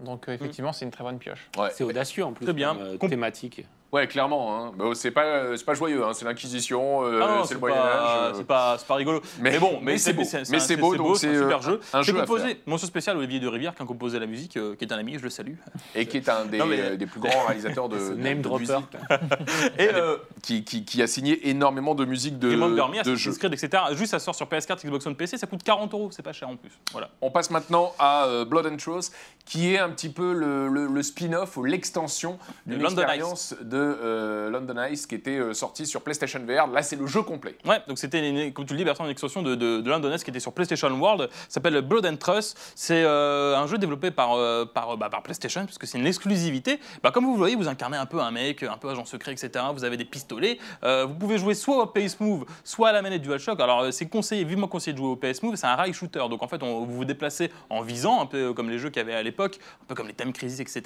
Donc euh, effectivement, c'est une très bonne pioche. Ouais. C'est audacieux en plus. Très bien. comme, euh, Com- thématique. Ouais, clairement. Hein. Bah, c'est pas, c'est pas joyeux. Hein. C'est l'Inquisition, euh, Ah c'est le pas- Moyen Âge. C'est pas, rigolo. Mais, bon, mais, c'est beau. c'est- Mais c'est beau, donc c'est un euh, super jeu. J'ai composé, mention spéciale Olivier de Rivière qui a composé la musique, euh, qui est un ami, je le salue. et qui est un des, Non, mais- euh, des plus grands réalisateurs de, de- name de dropper. musique, Et euh, qui, qui- qui a signé énormément de musique de, de jeux. Etc. Juste, ça sort sur PS4, Xbox One, PC, ça coûte 40 euros, c'est pas cher en plus. Voilà. On passe maintenant à Blood and Truth, qui est un petit peu le, le- le spin-off ou l'extension d'une expérience de euh, London Ice qui était euh, sortie sur PlayStation VR. Là, c'est le jeu complet. Ouais, donc c'était, comme tu le dis, Bertrand, une extension de, de, de London Est qui était sur PlayStation World, s'appelle Blood and Trust. C'est euh, un jeu développé bah, par PlayStation, puisque c'est une exclusivité. Bah, comme vous le voyez, vous incarnez un peu un mec, un peu agent secret, etc. Vous avez des pistolets. Vous pouvez jouer soit au PS Move, soit à la manette DualShock. Alors, c'est conseillé, vivement conseillé de jouer au PS Move. C'est un rail shooter. Donc, en fait, vous vous déplacez en visant, un peu comme les jeux qu'il y avait à l'époque, un peu comme les Time Crisis, etc.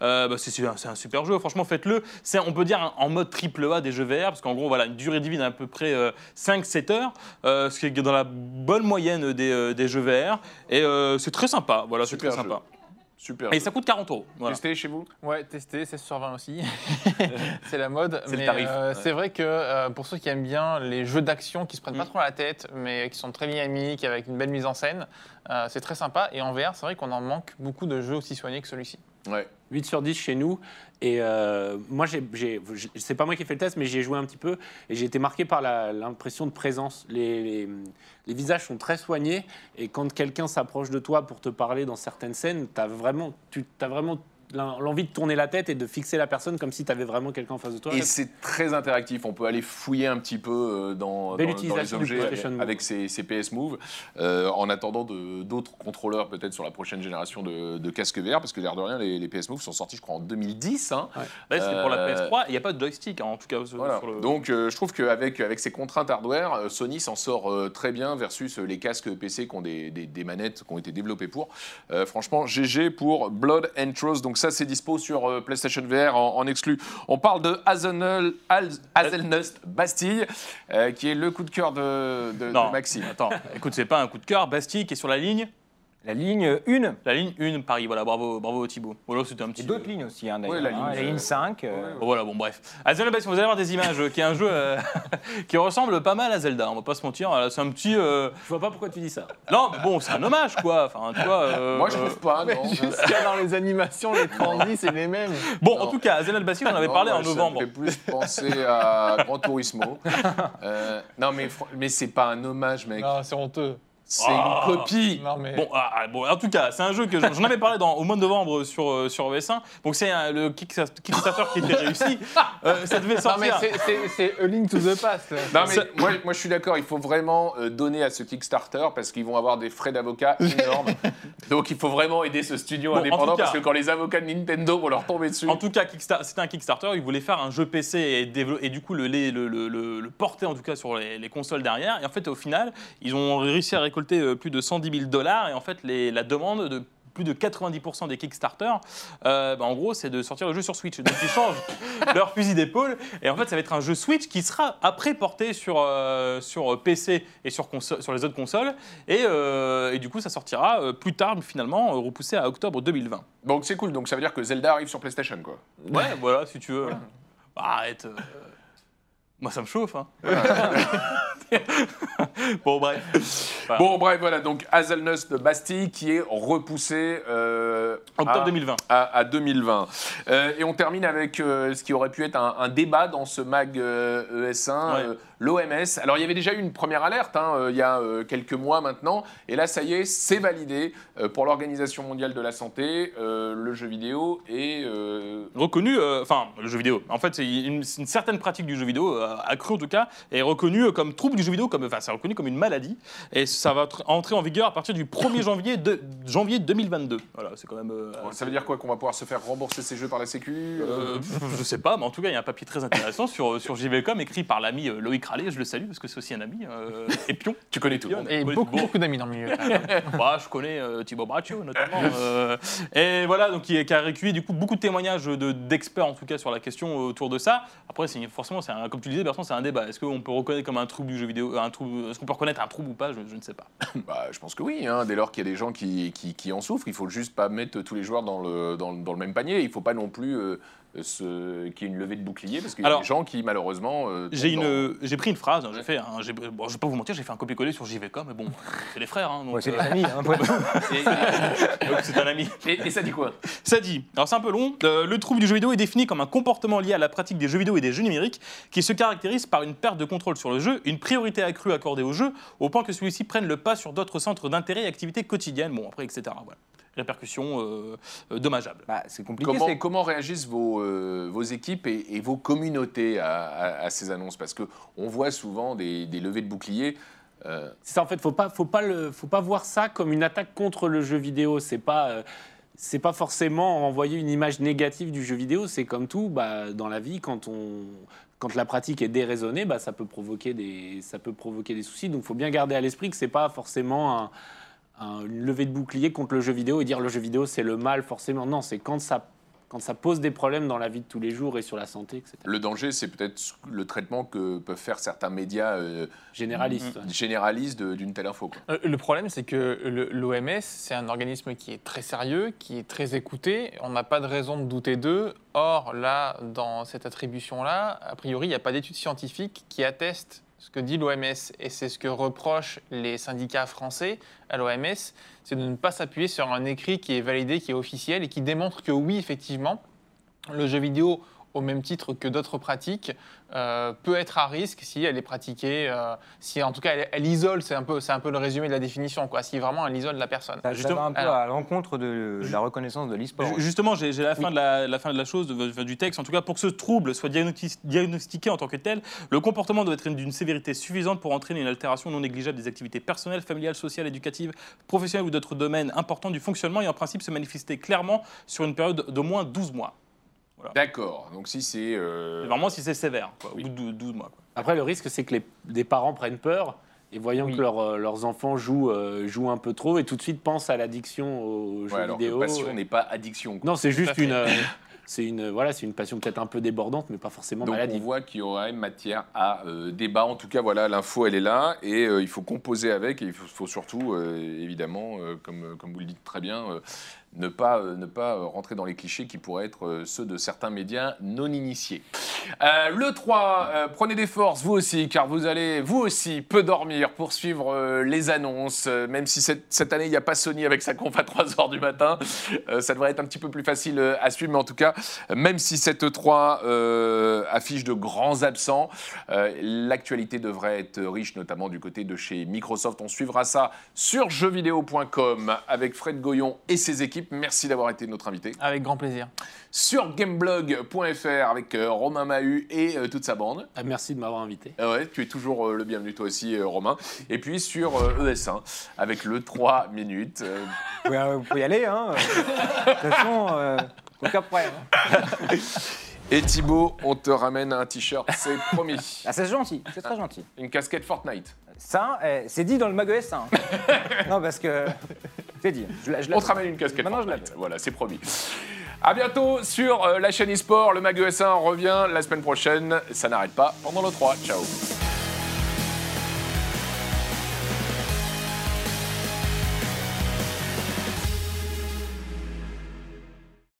Bah, c'est un super jeu. Franchement, faites-le. C'est, on peut dire, en mode triple A des jeux VR, parce qu'en gros, voilà, une durée de vie d'à peu près 5-7 heures, euh, ce qui est dans la bonne moyenne des, euh, des jeux VR. Et euh, c'est très sympa. Voilà, c'est Super très sympa. Super. Et ça coûte 40 euros. Voilà. Testé chez vous Ouais, testé, 16 sur 20 aussi. c'est la mode. C'est le mais, tarif, euh, ouais. C'est vrai que euh, pour ceux qui aiment bien les jeux d'action qui se prennent pas Mm. trop la tête, mais qui sont très dynamiques, avec une belle mise en scène, euh, c'est très sympa. Et en VR, c'est vrai qu'on en manque beaucoup de jeux aussi soignés que celui-ci. Ouais. 8 sur 10 chez nous. Et euh, moi, c'est pas moi qui ai fait le test, mais j'y ai joué un petit peu. Et j'ai été marqué par l'impression de présence. Les, les- visages sont très soignés. Et quand quelqu'un s'approche de toi pour te parler dans certaines scènes, as vraiment, tu as vraiment l'envie de tourner la tête et de fixer la personne comme si tu avais vraiment quelqu'un en face de toi. Et c'est très interactif. On peut aller fouiller un petit peu euh, dans, dans- dans les objets avec, PlayStation Move. avec ces, ces PS Move, euh, en attendant d'autres contrôleurs peut-être sur la prochaine génération de, de casques VR, parce que l'air de rien, les, les PS Move sont sortis, je crois, en 2010. hein. Là, c'était pour la Euh, PS3. Il n'y a pas de joystick, hein, en tout cas. sur- Voilà. sur le- Donc euh, je trouve qu'avec avec ces contraintes hardware, Sony s'en sort euh, très bien versus les casques PC qui ont des, des- des manettes qui ont été développées pour. Euh, franchement, GG pour Blood and Trust. Donc ça, c'est dispo sur euh, PlayStation VR en, en exclu. On parle de Hazelnut, Haz- Hazelnut Bastille, euh, qui est le coup de cœur de, de- de Non, Maxime. attends, écoute, c'est pas un coup de cœur. Bastille qui est sur la ligne. La ligne 1 La ligne 1, Paris. Voilà, bravo, bravo Thibaut. Voilà, c'était un et petit. d'autres lignes aussi, hein, d'ailleurs. Ouais, la hein. ligne, la ligne euh, 5. euh, voilà, bon, bref. À Zelda Bastille, vous allez voir des images, euh, qui est un jeu euh, qui ressemble pas mal à Zelda, on va pas se mentir. C'est un petit. euh, Je vois pas pourquoi tu dis ça. Non, bon, c'est un hommage, quoi. Enfin, tu vois. euh, Moi, je trouve pas, non. Jusqu'à dans les animations, les 30 c'est les mêmes. Bon, Non. en tout cas, à Zelda Bastille, on en avait Non, parlé moi, en novembre. Ça me fait plus penser à Gran Turismo. Euh, non, mais, fr- mais c'est pas un hommage, mec. Non, c'est honteux. C'est Ah. une copie. Non, mais. Bon, ah, ah, bon, en tout cas, c'est un jeu que j'en avais parlé dans, au mois de novembre sur, euh, sur OS1. Donc, c'est un- le Kickstarter Kickstarter qui était réussi. Euh, ça devait Non, mais sortir. c'est- A Link to the Past. Non, mais Ça- moi, moi, je suis d'accord, il faut vraiment euh, donner à ce Kickstarter parce qu'ils vont avoir des frais d'avocat énormes. Donc, il faut vraiment aider ce studio Bon, indépendant cas- parce que quand les avocats de Nintendo vont leur tomber dessus. En tout cas, c'était un Kickstarter. Ils voulaient faire un jeu PC et, du coup le, le, le, le- le porter en tout cas sur les, les consoles derrière. Et en fait, au final, ils ont réussi à récolter euh, plus de 110 000 dollars. Et en fait, les- la demande de plus de 90% des Kickstarter, euh, bah, en gros, c'est de sortir le jeu sur Switch. Donc ils changent leur fusil d'épaule. Et en fait, ça va être un jeu Switch qui sera après porté sur, euh, sur PC et sur, sur les autres consoles. Et, euh, et du coup, ça sortira plus tard, finalement, repoussé à octobre 2020. Donc, c'est cool. Donc, ça veut dire que Zelda arrive sur PlayStation, quoi. Ouais, voilà, si tu veux. Bah, arrête. Moi, ça me chauffe. Hein. bon, bref. Voilà. Bon, bref, voilà. Donc, Hazelnuts de Bastille qui est repoussé euh, Octobre à- 2020. à, à 2020. Euh, et on termine avec euh, ce qui aurait pu être un, un débat dans ce mag euh, ES1, Ouais. l'OMS. Alors il y avait déjà eu une première alerte hein, euh, il y a euh, quelques mois maintenant, et là ça y est, c'est validé euh, pour l'Organisation mondiale de la santé, euh, le jeu vidéo euh, Reconnu, euh, enfin, le jeu vidéo. En fait, c'est une, une certaine pratique du jeu vidéo, accrue en tout cas, est reconnue comme trouble du jeu vidéo, comme, enfin, c'est reconnu comme une maladie. Et ça va tr- entrer en vigueur à partir du 1er janvier, de, janvier 2022. Voilà, c'est quand même. ça veut dire quoi qu'on va pouvoir se faire rembourser ces jeux par la Sécu je sais pas, mais en tout cas, il y a un papier très intéressant sur, sur JVcom écrit par l'ami Loïc Rallet, je le salue parce que c'est aussi un ami, euh, et Pion. Tu connais tout le monde. Et beaucoup, beaucoup d'amis dans le milieu. Bah, je connais euh, Thibaut Braccio notamment. euh, et voilà, donc qui, qui a recueilli du coup beaucoup de témoignages de- d'experts en tout cas sur la question autour de ça. Après, forcément, c'est un- comme tu disais, Bertrand, c'est un débat. Est-ce qu'on peut reconnaître comme un trouble du jeu vidéo, un trouble, est-ce qu'on peut reconnaître un trouble ou pas? Je, je ne sais pas. Bah, je pense que oui, hein, dès lors qu'il y a des gens qui, qui, qui en souffrent, il faut juste pas mettre tous les joueurs dans le, dans, le- dans le même panier. Il faut pas non plus euh, ce, y ait une levée de bouclier, parce qu'il y a Alors, des gens qui malheureusement... euh, J'ai une, j'ai pris une phrase, hein, j'ai fait, un- j'ai- bon, je vais pas vous mentir, j'ai fait un copier-coller sur JVcom, mais bon, c'est les frères, hein, donc, Ouais, c'est euh, des amis. hein, et- donc c'est un ami. Et, et ça dit quoi? Ça dit, alors c'est un peu long, euh, le trouble du jeu vidéo est défini comme un comportement lié à la pratique des jeux vidéo et des jeux numériques qui se caractérise par une perte de contrôle sur le jeu, une priorité accrue accordée au jeu, au point que celui-ci prenne le pas sur d'autres centres d'intérêt et activités quotidiennes, bon après, etc. Voilà. Répercussions euh, euh, dommageables. Bah, c'est compliqué. Comment, c'est- comment réagissent vos, euh, vos équipes et, et vos communautés à, à- à ces annonces? Parce qu'on voit souvent des, des levées de boucliers. euh, C'est ça en fait, faut pas, faut pas le, faut pas voir ça comme une attaque contre le jeu vidéo. C'est pas, euh, c'est pas forcément envoyer une image négative du jeu vidéo. C'est comme tout, bah, dans la vie, quand on, quand la pratique est déraisonnée, bah, ça peut provoquer des, ça peut provoquer des soucis. Donc, faut bien garder à l'esprit que c'est pas forcément un- un- une levée de bouclier contre le jeu vidéo et dire le jeu vidéo c'est le mal forcément. Non, c'est quand ça quand ça pose des problèmes dans la vie de tous les jours et sur la santé, etc. Le danger, c'est peut-être le traitement que peuvent faire certains médias euh, ouais. généralistes de- d'une telle info. quoi. Euh, Le problème, c'est que l'OMS, c'est un organisme qui est très sérieux, qui est très écouté. On n'a pas de raison de douter d'eux. Or, là, dans cette attribution-là, a priori, il n'y a pas d'études scientifiques qui attestent ce que dit l'OMS. Et c'est ce que reprochent les syndicats français à l'OMS, c'est de ne pas s'appuyer sur un écrit qui est validé, qui est officiel et qui démontre que oui, effectivement, le jeu vidéo, au même titre que d'autres pratiques, euh, peut être à risque si elle est pratiquée, euh, si en tout cas elle, elle isole, c'est un, peu, c'est un peu le résumé de la définition, quoi, si vraiment elle isole la personne. Ça, ça Justement, va un peu alors- à l'encontre de la reconnaissance de l'e-sport. Ju- Justement, j'ai la, fin de la, la fin de la chose, de- du texte. En tout cas, pour que ce trouble soit diagnosti- diagnostiqué en tant que tel, le comportement doit être d'une sévérité suffisante pour entraîner une altération non négligeable des activités personnelles, familiales, sociales, éducatives, professionnelles ou d'autres domaines importants du fonctionnement et en principe se manifester clairement sur une période d'au moins 12 mois. D'accord. Donc si c'est euh, Vraiment si c'est sévère, quoi, Oui. au bout de 12 mois. quoi. Après, le risque, c'est que les, des parents prennent peur et voyant Oui. que leur, euh, leurs enfants jouent, euh, jouent un peu trop et tout de suite pensent à l'addiction aux jeux ouais, alors que vidéo. passion n'est pas addiction. quoi. Non, c'est juste une, euh, c'est une, voilà, c'est une passion peut-être un peu débordante, mais pas forcément Donc on maladive. voit qu'il y aurait matière à euh, débat. En tout cas, voilà, l'info elle est là et euh, il faut composer avec. Et il faut, faut surtout, euh, évidemment, euh, comme, comme vous le dites très bien, euh, ne pas, euh, ne pas euh, rentrer dans les clichés qui pourraient être euh, ceux de certains médias non initiés. Le 3, euh, prenez des forces, vous aussi, car vous allez, vous aussi, peu dormir pour suivre euh, les annonces. Même si cette, cette année, il n'y a pas Sony avec sa conf à 3h du matin, ça devrait être un petit peu plus facile à suivre. Mais en tout cas, même si cette 3 euh, affiche de grands absents, l'actualité devrait être riche, notamment du côté de chez Microsoft. On suivra ça sur jeuxvideo.com avec Fred Goyon et ses équipes. Merci d'avoir été notre invité. Avec grand plaisir. Sur gameblog.fr avec euh, Romain Mahut et euh, toute sa bande. Ah, merci de m'avoir invité. Ah ouais, tu es toujours euh, le bienvenu toi aussi, euh, Romain. Et puis sur euh, ES1 avec le 3 minutes. euh, Vous pouvez, euh, vous pouvez y aller, hein. De toute façon, euh, aucun problème. hein. Et Thibaut, on te ramène un t-shirt, c'est promis. Ah, c'est gentil, c'est très gentil. Une casquette Fortnite. Ça, eh, c'est dit dans le Mago S1. non, parce que. C'est dit. Je, la- je la- On te ramène une casquette Maintenant, je Fortnite. Voilà, c'est promis. À bientôt sur euh, la chaîne eSport. Le Mag ES1 revient la semaine prochaine. Ça n'arrête pas pendant le 3. Ciao.